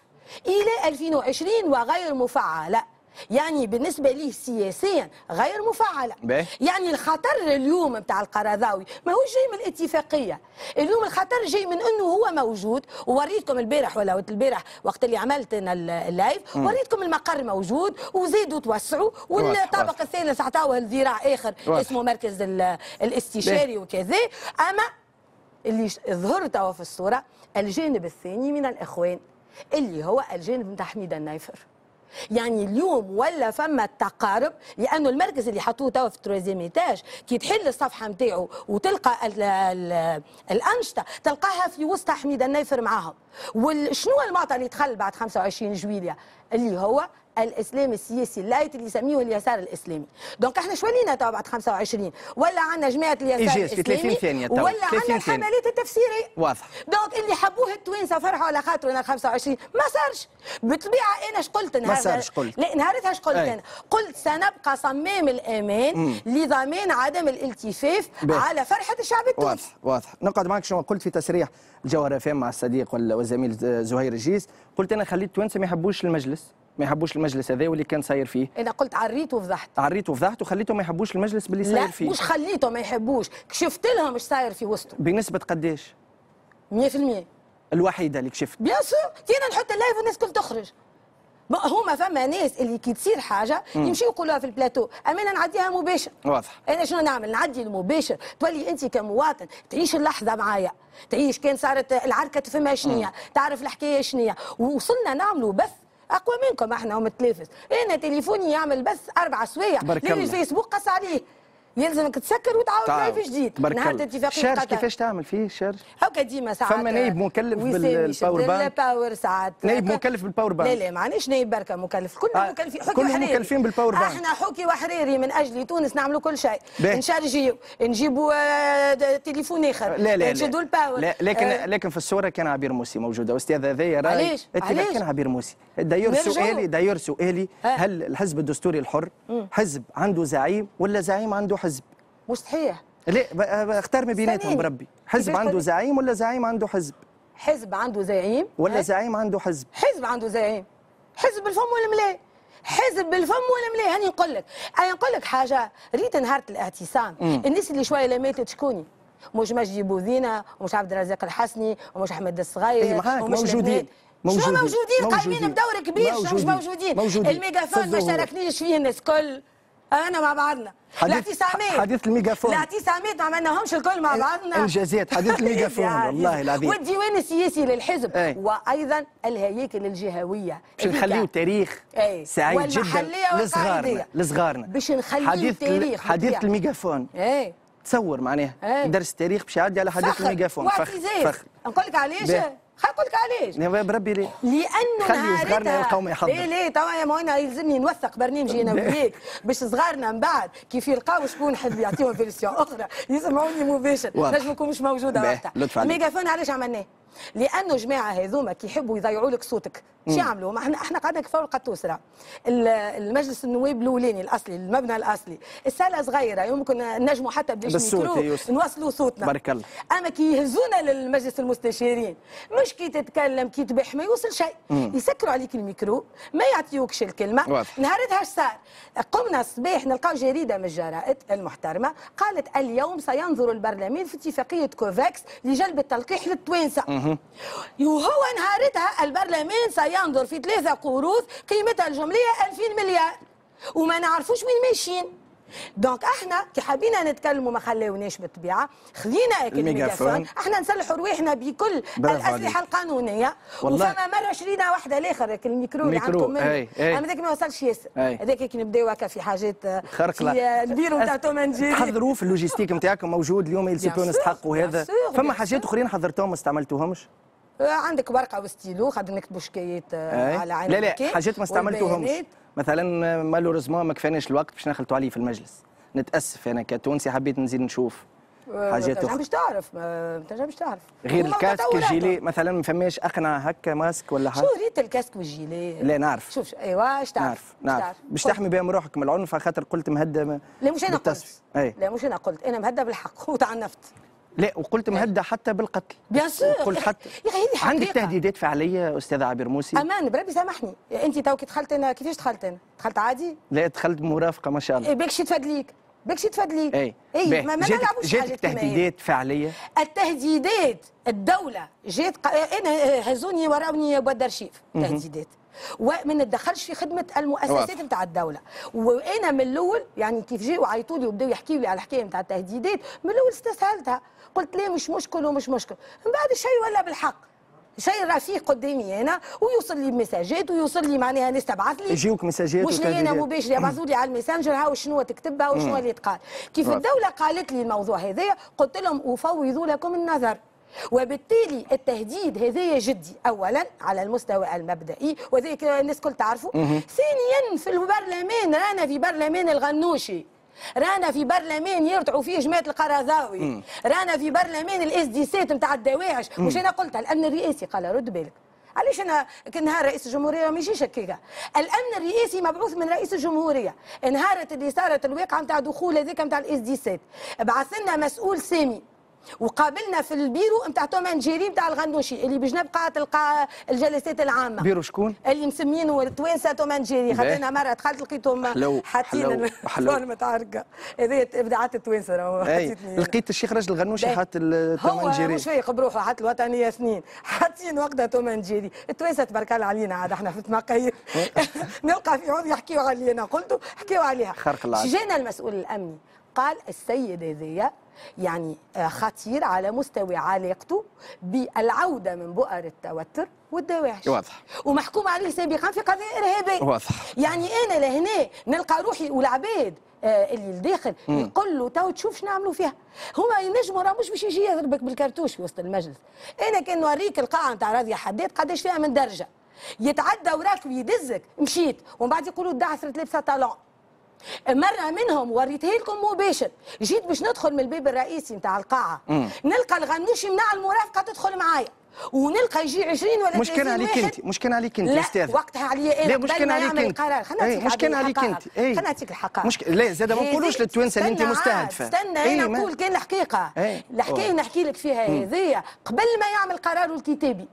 إلى 2020 وغير مفعلة. يعني بالنسبة ليه سياسيا غير مفعلة باهي. يعني الخطر اليوم بتاع القرضاوي ما هو جاي من الاتفاقية اليوم الخطر جاي من إنه هو موجود ووريتكم البارح ولا البارح وقت اللي عملت أنا ال- اللايف وريتكم المقر موجود وزادوا توسعوا والطابق. الثالث عطاوه الذراع آخر واضح. اسمه مركز ال- الاستشاري وكذا أما اللي ظهر توا في الصورة الجانب الثاني من الإخوان اللي هو الجانب نتاع حميد النايفر يعني اليوم ولا فما تقارب لأنه المركز اللي حطوه توا في الترويزيام إيتاج كي تحل الصفحة نتاعو وتلقى ال ال الأنشطة تلقاها في وسط حميد النايفر معاهم. وشنو المعطى اللي دخل بعد 25 جويليا اللي هو الإسلام السياسي اللايت اللي يسميه اليسار الإسلامي. دونك إحنا شو ولينا توا بعد 25 ولا عندنا جماعة اليسار إيجاز في 30 الاسلامي ثانية توا، ولا 30 عندنا. الحملات التفسيريه واضح. دونك اللي حبوه التوانسه فرحوا على خاطرنا 25 ما صارش. بالطبيعة أنا اش قلت؟ نهار صارش قلت. لا نهارتها اش قلت. أنا قلت سنبقى صمام الأمان لضمان عدم الالتفاف. على فرحة الشعب التونسي. واضح واضح. نقعد معك شنو قلت في تصريح الجوهر فهم مع الصديق وال- والزميل ز- زهير الجيز قلت أنا خليت التوانسه ما يحبوش المجلس ما يحبوش المجلس هذا واللي كان صاير فيه. أنا قلت عريت وفضحت. عريت وفضحت وخليتهم ما يحبوش المجلس باللي لا صاير فيه. مش خليتهم ما يحبوش. شفت لهم إيش صاير في وسطهم بنسبة قديش؟ 100% الوحيدة اللي كشفت. bien sûr كينا نحط ال live والناس كل تخرج. ما هما فما ناس اللي كي تصير حاجة يمشيو يقولوها في البلاتو. اما أنا نعديها مباشر. واضح. أنا شنو نعمل؟ نعدي المباشر. تولي أنت كمواطن تعيش اللحظة معايا. تعيش كان صارت العركة تفهمها شنية. تعرف الحكاية شنية. ووصلنا نعملوا بث أقوى منكم إحنا هم التلافز أنا تليفوني يعمل بث أربع سوايع لأن. الفيسبوك قص عليه يلزمك تسكر وتعاود تعاود. live جديد نهار الله. اتفاقيه charge كيفاش تعمل فيه charge هكا ديما ساعات فما نايب مكلف وسام بال- يشد ال power bank؟ ال power ساعات نايب مكلف بال power bank. لا لا معناش نايب بركة مكلف كلنا آه، مكلفين حكي كلهم وحريري. مكلفين بال power bank. إحنا حكي وحريري من أجل تونس نعملوا كل شيء. نشارجيو نجيبوا آه، تليفون آخر لا لا نشدوا ال power لا لكن آه، لكن في الصورة كان عبير موسي موجودة أستاذ هذايا رأي علاش؟ كان عبير موسي داير. سؤالي داير سؤالي آه. هل الحزب الدستوري الحر حزب عنده زعيم ولا زعيم عنده حزب. مش صحيح لا ب- اختار ما بيناتهم. بربي. حزب عنده؟ زعيم ولا زعيم عنده حزب؟ حزب عنده زعيم. ولا. زعيم عنده حزب؟ حزب عنده زعيم. حزب بالفم والملاء حزب بالفم والملاء هاني نقول لك. أنا نقول لك حاجة؟ ريت نهار الاعتصام. الناس اللي شوية لا ماتت شكوني؟ مش مجدي بوذينة ومش عبد الرزاق الحسني ومش أحمد الصغير إيه ومش موجودين. موجودين. شنو موجودين. قايمين. بدور كبير. شنو مش موجودين. موجودين. الميجافون ما. شاركنيش فيه الناس الكل أنا مع بعضنا. حديث- الاعتصامات حديث الميجافون. الاعتصامات ما عملناهمش الكل مع بعضنا. إنجازات، حديث عزيزي. والله العظيم. والديوان السياسي للحزب أي. وأيضا الهياكل الجهويه باش نخليو تاريخ؟ أي. سعيد جدا. لصغارنا. لصغارنا. باش نخليو حديث التاريخ حديث بالطبيعة. الميجافون. إيه. تصور معناها. إيه. درس التاريخ باش يعدي على حديث فخر. الميجافون. فخر. فخر. نقول لك علاش نقول لك علاش يا بربي ليه لأنه خلي صغارنا يلقاو ما يحضر. ليه ليه توا يا مولانا يلزمني نوثق برنامجي أنا وياك باش صغارنا من بعد كيف يلقاو شكون حد يعطيهم version أخرى يسمعوني مباشر. نجم نكون مش موجودة وقتها. الميجافون علاش عملناه؟ لأنه جماعة هذوما كي يحبوا يضيعوا لك صوتك. شو يعملوا؟ ما إحنا إحنا قعدنا فوق القطوسره ال- المجلس النواب الأولاني الأصلي المبنى الأصلي. ال salle صغيرة يمكن نجموا حتى يوسف. نوصلوا صوتنا. بارك الله. أما كي يهزونا للمجلس المستشارين مش كي تتكلم كي تبح ما يوصل شيء. يسكروا عليك الميكرو ما يعطيوكش الكلمة. نهارتها اش صار. قمنا الصباح نلقاو جريدة من الجرائد المحترمة. قالت اليوم سينظر البرلمان في اتفاقية كوفاكس لجلب التلقيح للتوانسة. وهو نهارتها البرلمان سينظر في ثلاثة قروض قيمتها الجملية 2000 مليار. وما نعرفوش وين ماشيين. donc إحنا كي حبينا نتكلموا ما خلاوناش بالطبيعة خذينا الميجافون. إحنا نسلحوا رواحنا بكل الأسلحة. القانونية والله. وفما مرة شرينا واحدة الآخر هيك الميكرو اللي عندكم. اما ذاك ما وصلش ياسر. هذاك كي نبداو هكا في حاجات آه، خرق في لا. آه، البيرو نتاع توم أند جيري. تحضروا في اللوجيستيك نتاعكم موجود اليوم يلزمكم نستحقوا هذا فما حاجات. أخرين حضرتوهم ما استعملتوهمش آه، عندك ورقة وستيلو خاطر نكتبوا شكايات. على عين لا لا حاجات ما استعملتوهمش. مثلا مالوريزمون ما كفاناش الوقت باش نخلطوا عليه في المجلس. نتأسف أنا كتونسي حبيت نزيد نشوف حاجات ما تنجمش أخرى. تعرف ما تنجمش تعرف. غير الكاسك. الجيلي مثلا ما فماش اقنع هكا ماسك ولا حاجة؟ شو ريت الكاسك والجيلي؟ لا نعرف. شوف ايوا إيش تعرف؟ نعرف؟ باش. تحمي بها من روحك من العنف خاطر قلت مهدة ما- لا مش أنا قلت. اي لا مش أنا قلت. أنا مهدى بالحق وتعنفت لا وقلت مهدة حتى بالقتل. قلت حتى حقيقة. عندك تهديدات فعلية أستاذ عبير موسي؟ أمان بربي سامحني. أنت تو كي دخلت أنا كيفاش دخلت أنا دخلت عادي؟ لا دخلت بمرافقه ما شاء الله. إيه باكش تفدليك. باكش تفدليك. اي اي. ما, ما نلعبوش جاتك. تهديدات فعلية؟ التهديدات الدولة جات ق... أنا هزوني وراوني بودر شيف تهديدات. وما نتدخلش في خدمة المؤسسات. نتاع الدولة. وأنا من الأول يعني كيف جاوا عيطوا لي وبداوا يحكيوا لي على الحكاية نتاع التهديدات من الأول استسهلتها. قلت لا مش مشكل ومش مشكل؟ من بعد الشيء ولا بالحق. شيء رفيق قدامي أنا ويوصل لي messageات ويوصل لي معناها ناس تبعث لي. يجيوك messageات مش لي أنا. مباشر يبعثوا لي على الماسنجر هاو شنو تكتبها وشنو اللي يتقال. كيف. الدولة قالت لي الموضوع هذايا قلت لهم افوض لكم النظر. وبالتالي التهديد هذايا جدي اولا على المستوى المبدئي وذلك الناس كل تعرفوا ثانيا في البرلمان رانا في برلمان الغنوشي. رانا في برلمان يرتعوا فيه جماعة القرضاوي رانا في برلمان ال S17 نتاع الدواعش. مش أنا قلتها الأمن الرئاسي قال رد بالك. علاش أنا كان نهار رئيس الجمهورية ما يجيش هكاكا الأمن الرئاسي مبعوث من رئيس الجمهورية. نهارت اللي صارت الواقعه نتاع دخول هذاك نتاع الاس دي سيت بعث لنا مسؤول سامي. وقابلنا في البيرو نتاع تومان جيري نتاع الغنوشي اللي بجنب قاعة القاعه الجلسات العامة. بيرو شكون؟ اللي مسمينه التوانسه تومان جيري خاطر مرة دخلت لقيتهم حلو، حاطين حلو، حلو. الفورمه تاع هكا هذه إبداعات التوانسة أنا. لقيت الشيخ راجل الغنوشي باهي. حاط هو التمنجيري مش فايق بروحه حتى الوطنيه سنين حاطين وقتها تومان جيري التوانسة تبارك الله علينا عاد إحنا في تمقير نلقى في عود يحكيوا علينا. قلت حكيوا عليها. خرق العادة. جانا المسؤول الأمني. قال السيد هذايا يعني آه، خطير على مستوى علاقته بالعودة من بؤر التوتر والدواعش. واضح. ومحكوم عليه سابقا في قضيه ارهابيه واضح. يعني أنا لهنا نلقى روحي والعباد آه، اللي الداخل يقول له تو تشوف شنو نعملوا فيها هما ينجموا راه مش باش يجي يضربك بالكرتوش في وسط المجلس. أنا كان نوريك القاعة نتاع راضيه حداد قداش فيها من درجة. يتعدى وراك ويدزك. مشيت. ومن بعد يقولوا الدعسرة لابسه طالون مرة منهم وريتها لكم مباشر. جيت باش ندخل من الباب الرئيسي نتاع القاعة. نلقى الغنوشي منع المرافقة تدخل معايا. ونلقى يجي 20 ولا مش كان 30 عليك. أنت مش كان عليك أنت أستاذ. وقتها عليا أنا. مش كان ما عليك أنت. القرار. خلينا أي نعطيك مش كان عبد عليك. أنت. خلينا نعطيك الحقائق. مش لا زاد ما هذه- نقولوش للتوانسة اللي أنت مستهدفة. استنى أنا نقول كان الحقيقة. الحكاية. نحكي لك فيها هذيا قبل ما يعمل قراره الكتابي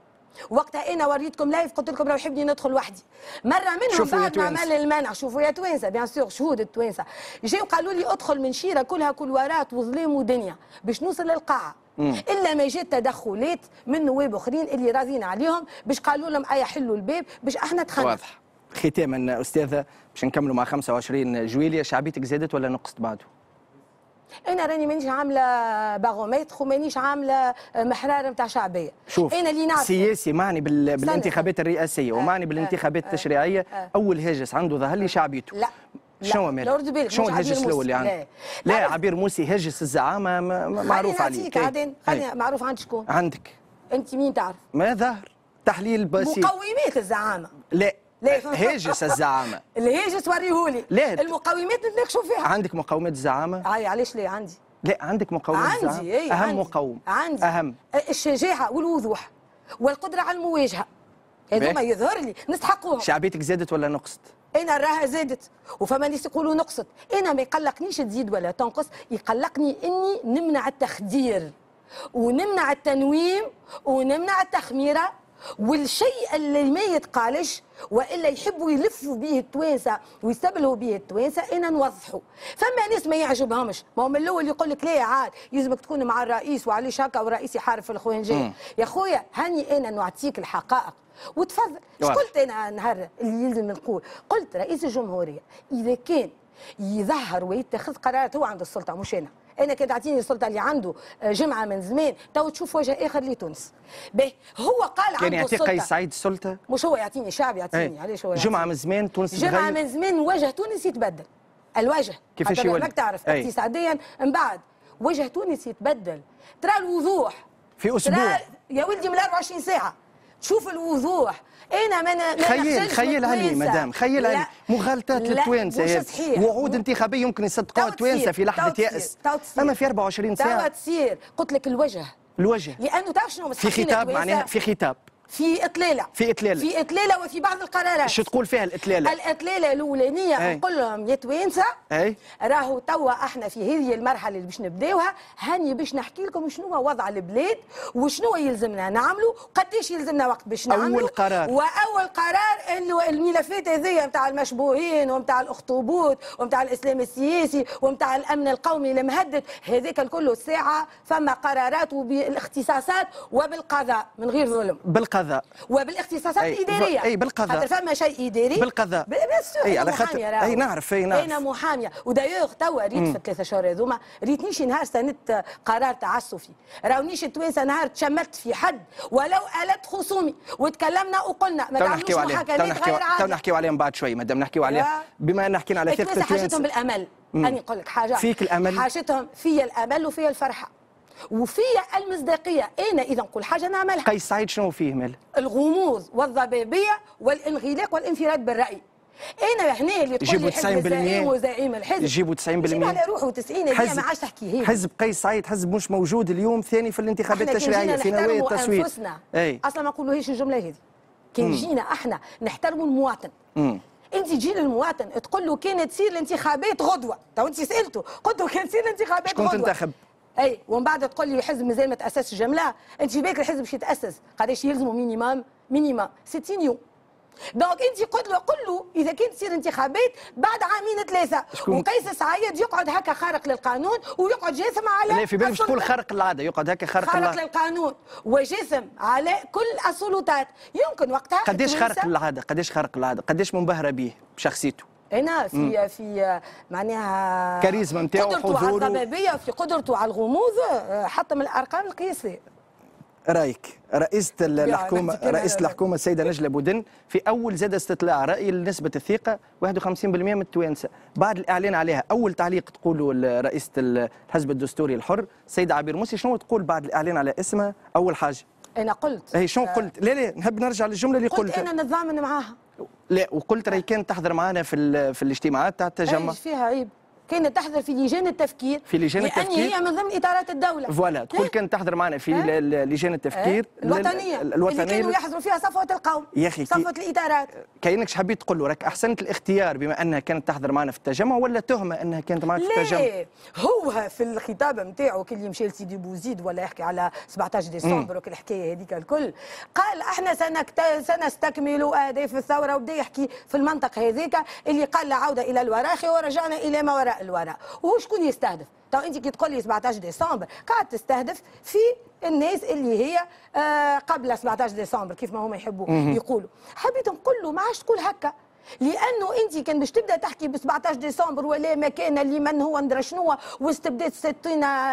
وقتها أنا وريتكم live قلت لكم لو يحبني ندخل وحدي مرة منهم بعد ما. عمل المنع شوفوا يا توانسة bien sûr شهود التوانسة. جاوا قالوا لي ادخل من شيرة كلها couloirات وظلام ودنيا باش نوصل للقاعة. إلا ما جات تدخلات من نواب أخرين اللي راضيين عليهم باش قالوا لهم أي حلوا الباب باش أحنا دخلنا. واضح. ختاما أستاذة باش نكملوا مع 25 جويلية شعبيتك زادت ولا نقصت بعده؟ أنا راني مانيش عاملة باغومتر ومانيش عاملة محرار نتاع شعبية. شوف أنا اللي نعرف سياسي معني بال... بالانتخابات الرئاسية ومعني بالانتخابات التشريعية. أول هاجس عنده ظهر لي شعبيته لا شنو بالك، شنو الهاجس الأول اللي. عنده؟ لا. لا عبير موسي هاجس الزعامة معروف عليه. عادين إيه. معروف عند شكون؟ عندك. أنت مين تعرف؟ ما ظهر. تحليل بسيط. مقومات الزعامة. لا. هاجس الزعامه الهاجس وريهولي لا. المقومات نتناقشوا فيها عندك مقاومات الزعامه؟ عاي علاش ليه عندي لا عندك مقاومات الزعامه عندي اي أهم عندي. مقاوم عندي أهم الشجاعة والوضوح والقدرة على المواجهة هذوما. يظهر لي نستحقوهم شعبيتك زادت ولا نقصت؟ أنا راها زادت وفما ناس يقولوا نقصت أنا ما يقلقنيش تزيد ولا تنقص يقلقني إني نمنع التخدير ونمنع التنويم ونمنع التخميرة والشيء اللي ما يتقالش وإلا يحبوا يلفوا به التوانسة ويستبلوا به التوانسة إنا نوضحوا فما ناس ما يعجبهمش. ما هو من الأول يقول لك لا عاد يلزمك تكون مع الرئيس وعليش هكا والرئيس يحارب في الاخوانجيه يا خويا هاني أنا نعطيك الحقائق. وتفضل. واضح. قلت أنا نهار اللي يلزم نقول؟ قلت رئيس الجمهورية إذا كان يظهر ويتخذ قرارات هو عنده السلطة مش أنا. أنا كان تعطيني السلطة اللي عنده آه، جمعة من زمان تو تشوف وجه آخر لتونس به هو قال كان عنده يعطي قيس سعيد السلطه؟ مش هو يعطيني الشعب يعطيني إيه. علاش هو جمعة؟ من زمان تونس جمعة. من زمان وجه تونس يتبدل الوجه كيفاش يولي؟ تعرف أي. اقتصاديا من بعد وجه تونس يتبدل ترى الوضوح في أسبوع. ترى يا ولدي من 24 ساعة تشوف الوضوح أنا ما خيل خيل علي. مدام خيل. علي مغالطات. صحيح. وعود انتخابية يمكن يصدقوها التوانسة في لحظة يأس. اما في 24 توا ساعة تصير قلت لك الوجه الوجه لأنه تعرف شنو في خطاب؟ معناها في خطاب في إطلالة في إطلالة. في إطلالة وفي بعض القرارات شو تقول فيها الإطلالة؟ الإطلالة الأولانية. نقول لهم يا توانسة راهو توا إحنا في هذه المرحلة اللي باش نبداوها هاني باش نحكي لكم شنو هو وضع البلاد وشنو يلزمنا نعملوا قديش يلزمنا وقت باش أول نعملوا قرار. وأول قرار اللي الملفات هذيا نتاع المشبوهين ومتاع الأخطبوط ومتاع الإسلام السياسي ومتاع الأمن القومي المهدد هذاك الكل ساعة فما قرارات وبالاختصاصات وبالقضاء من غير ظلم بالقضاء وبالاختصاصات أي، الإدارية. أي، بالقضاء. خاطر فما شيء إداري؟ بالقضاء. أنا على خاطر-. أي، نعرف، أي، نعرف. أنا محامية. ودايوغ توا ريت في الثلاثة شهور هذوما ريتنيش نهار استندت قرار تعسفي. راونيش التوانسه نهار تشمت في حد. ولو آلت خصومي. وتكلمنا وقلنا. ما تو تعملوش تو محاكمات نحكيو غير تو عادله نحكيو عليهم بعد شوي مادام نحكيو عليهم. بما إن حكينا على ثقه التوانسه حاجتهم بالأمل. اني نقول لك حاجة. فيك الأمل؟ حاجتهم فيا الأمل وفيا الفرحة. وفيا المصداقية. أنا اذا نقول حاجة نعملها. قيس سعيد شنو فيه مال؟ الغموض والضبابيه والانغلاق والانفراد بالرأي. أنا هنا اللي تقول يجيبوا لي حزب 90% الزعيم وزعيم الحزب. يجيبوا 90% يجيب على روحه 90 هذه ما عادش تحكي هي حزب قيس سعيد حزب مش موجود اليوم ثاني في الانتخابات التشريعية في نوايا التصويت أنفسنا. اي أصلا ما نقولوهاش الجملة هذه. كان جينا إحنا نحترموا المواطن. مم. أنت تجي للمواطن تقول له كانت تصير الانتخابات غدوة. تو أنت سألته قلت له كان تصير الانتخابات شكون غدوة. تنتخب؟ أي ومن بعد تقول لي الحزب مازال ما تأسسش جملة. أنت في بالك الحزب باش يتأسس. قداش يلزموا minimum minimum 60 يوم. donc أنت قلت له قل له إذا كانت تصير انتخابات بعد عامين ثلاثة؟ وقيس سعيد يقعد هكا خارق للقانون ويقعد جاثم على لا في بالك باش تقول. خارق العاده يقعد هكا خارق خارق للقانون. وجسم على كل السلطات. يمكن وقتها قديش التوانسة- خارق العاده قديش خارق العاده قديش منبهرة به بشخصيته؟ هنا في في معناها كاريزما نتاعو، قدرته على. الضبابية في قدرته على الغموض آه، حتى من الأرقام القياسية. رأيك رئيسة الحكومة رئيسة أنا. الحكومة السيدة نجلة بودن في أول زاد استطلاع رأي لنسبة الثقة 51% من التوانسة. بعد الإعلان عليها أول تعليق تقولوا ال- رئيسة ال- الحزب الدستوري الحر السيدة عبير موسي شنو تقول بعد الإعلان على اسمها؟ أول حاجة. أنا قلت هي شنو قلت؟ لا لا نحب نرجع للجملة اللي قلت قلتها. أنا نتضامن معاها. لا وقلت راهي كانت تحضر معنا في في الاجتماعات تاع التجمع. فيها؟ عيب كانت تحضر في لجان التفكير. في لجان لأن التفكير؟ هي من ضمن اطارات الدولة. voilà. تقول. كانت تحضر معنا في لجان التفكير. إيه؟ الوطنية. ال- اللي كانوا يحضروا فيها صفوة القوم يا أخي، صفوة الاطارات كأنك حبيت تقول له؟ راك أحسنت الاختيار بما أنها كانت تحضر معنا في التجمع ولا تهمة أنها كانت معك في التجمع؟ هو في الخطاب نتاعو كي اللي مشى لسيدي بوزيد ولا يحكي على 17 ديسمبر وكل الحكاية هذيك الكل. قال إحنا سنكت... سنستكمل اهداف الثورة وبدا يحكي في المنطق هذيك اللي قال لا عودة إلى الوراء ورجعنا إلى ما وراء. الوراء وهو شكون يستهدف؟ تو انت كي تقول لي 17 ديسمبر قاعد تستهدف في الناس اللي هي آه قبل 17 ديسمبر كيف ما هم يحبوا يقولوا. حبيت نقول له ما عادش تقول هكا. لأنه انت كان باش تبدأ تحكي ب 17 ديسمبر ولا مكان لمن هو ندرى شنو واستبدات 60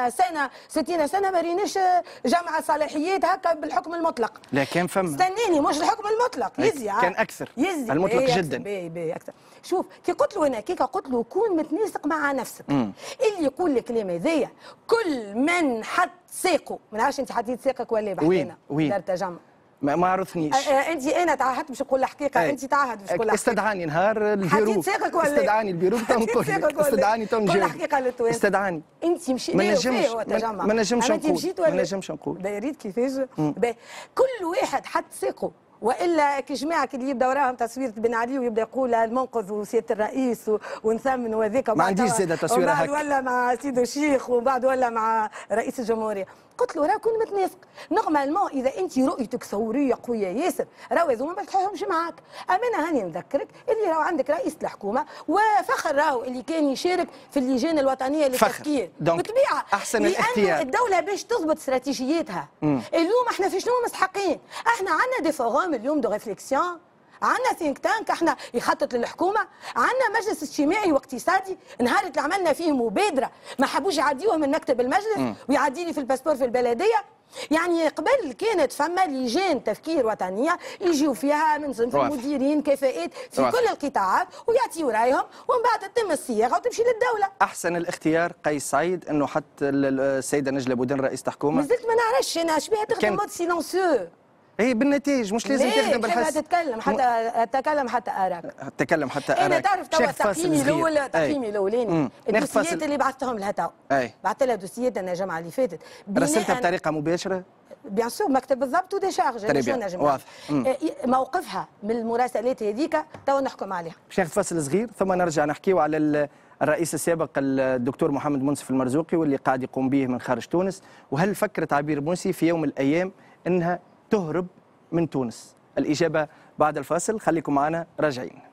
سنة 60 سنة ما ريناش جمع صلاحيات هكا بالحكم المطلق. لا كان فما استناني مش الحكم المطلق يزي كان أكثر. يزي. المطلق إيه، جداً. أكثر. باهي باهي أكثر. شوف كي قلت له أنا قلت له كون متناسق مع نفسك. مم. اللي يقول الكلام هذايا كل من حط ساقه. ما نعرفش أنت حطيت ساقك ولا بحثنا وين؟ دار تجمع. ما, ما عرفنيش. أنت أنا تعهدت باش نقول الحقيقة. أي. أنت تعهد باش تقول استدعاني نهار البيرو حطيت ساقك ولا استدعاني البيرو ولا استدعاني قول تنجاوب الحقيقة للتوانسه استدعاني. أنت مشي ما لا، نجمش- ما- نجمش نقول. مشيت ما نجمش نقول. دايريت كيفاش. باهي. كل واحد حط ساقه. وإلا كي جماعة اللي يبدأ وراهم تصويره بن علي ويبدأ يقول المنقذ وسياده الرئيس ونثمن وهذاك ما عنديش ومن بعد هكا. ولا مع سيدو الشيخ ومن بعد ولا مع رئيس الجمهورية قلت له راه كون متناسق normalement إذا انت رؤيتك ثوريه قوية ياسر راهو هذوما ما تلحقهمش معاك. اما أنا هاني نذكرك اللي راهو عندك رئيس الحكومة وفخر راهو اللي كان يشارك في اللجان الوطنية. للتفكير. بالطبيعة أحسن لأنه الاختيار. الدولة باش تضبط استراتيجيتها اليوم إحنا في شنو مستحقين؟ إحنا عندنا des forums اليوم de réflexion عندنا think tank إحنا يخطط للحكومة عندنا مجلس اجتماعي واقتصادي نهار اللي عملنا فيه مبادرة. ما حبوش يعديوه من مكتب المجلس ويعدي لي في ال passeport في البلدية. يعني قبل كانت فما لجان تفكير وطنية يجيو فيها من صنف. المديرين كفاءات في. كل القطاعات ويعطيوا رأيهم ومن بعد تتم الصياغة وتمشي للدولة. أحسن الاختيار قيس سعيد إنه ال- السيدة نجلة بودن رئيسه حكومه مازلت ما نعرفش أنا شبيها تخدم كان- مود سيلونسيو هي بالنتائج مش لازم؟ تخدم بالحس تتكلم حتى تتكلم حتى اراك تكلم حتى أنا أراك. تعرف توا تقييمي. الأول أي. تقييمي الأولاني الدوسيات اللي بعثتهم لها تو. بعثت لها دوسيات أنا الجمعه اللي فاتت رسلتها بناء- بطريقة مباشرة بيان سور مكتب بالضبط وديشارج تري بيان. واضح. موقفها من المراسلات هذيك تو نحكم عليها باش ناخذ فاصل صغير ثم نرجع نحكيو على ال- الرئيس السابق الدكتور محمد منصف المرزوقي واللي قاعد يقوم به من خارج تونس وهل فكرت عبير موسي في يوم من الأيام إنها تهرب من تونس. الإجابة بعد الفاصل. خليكم معنا راجعين.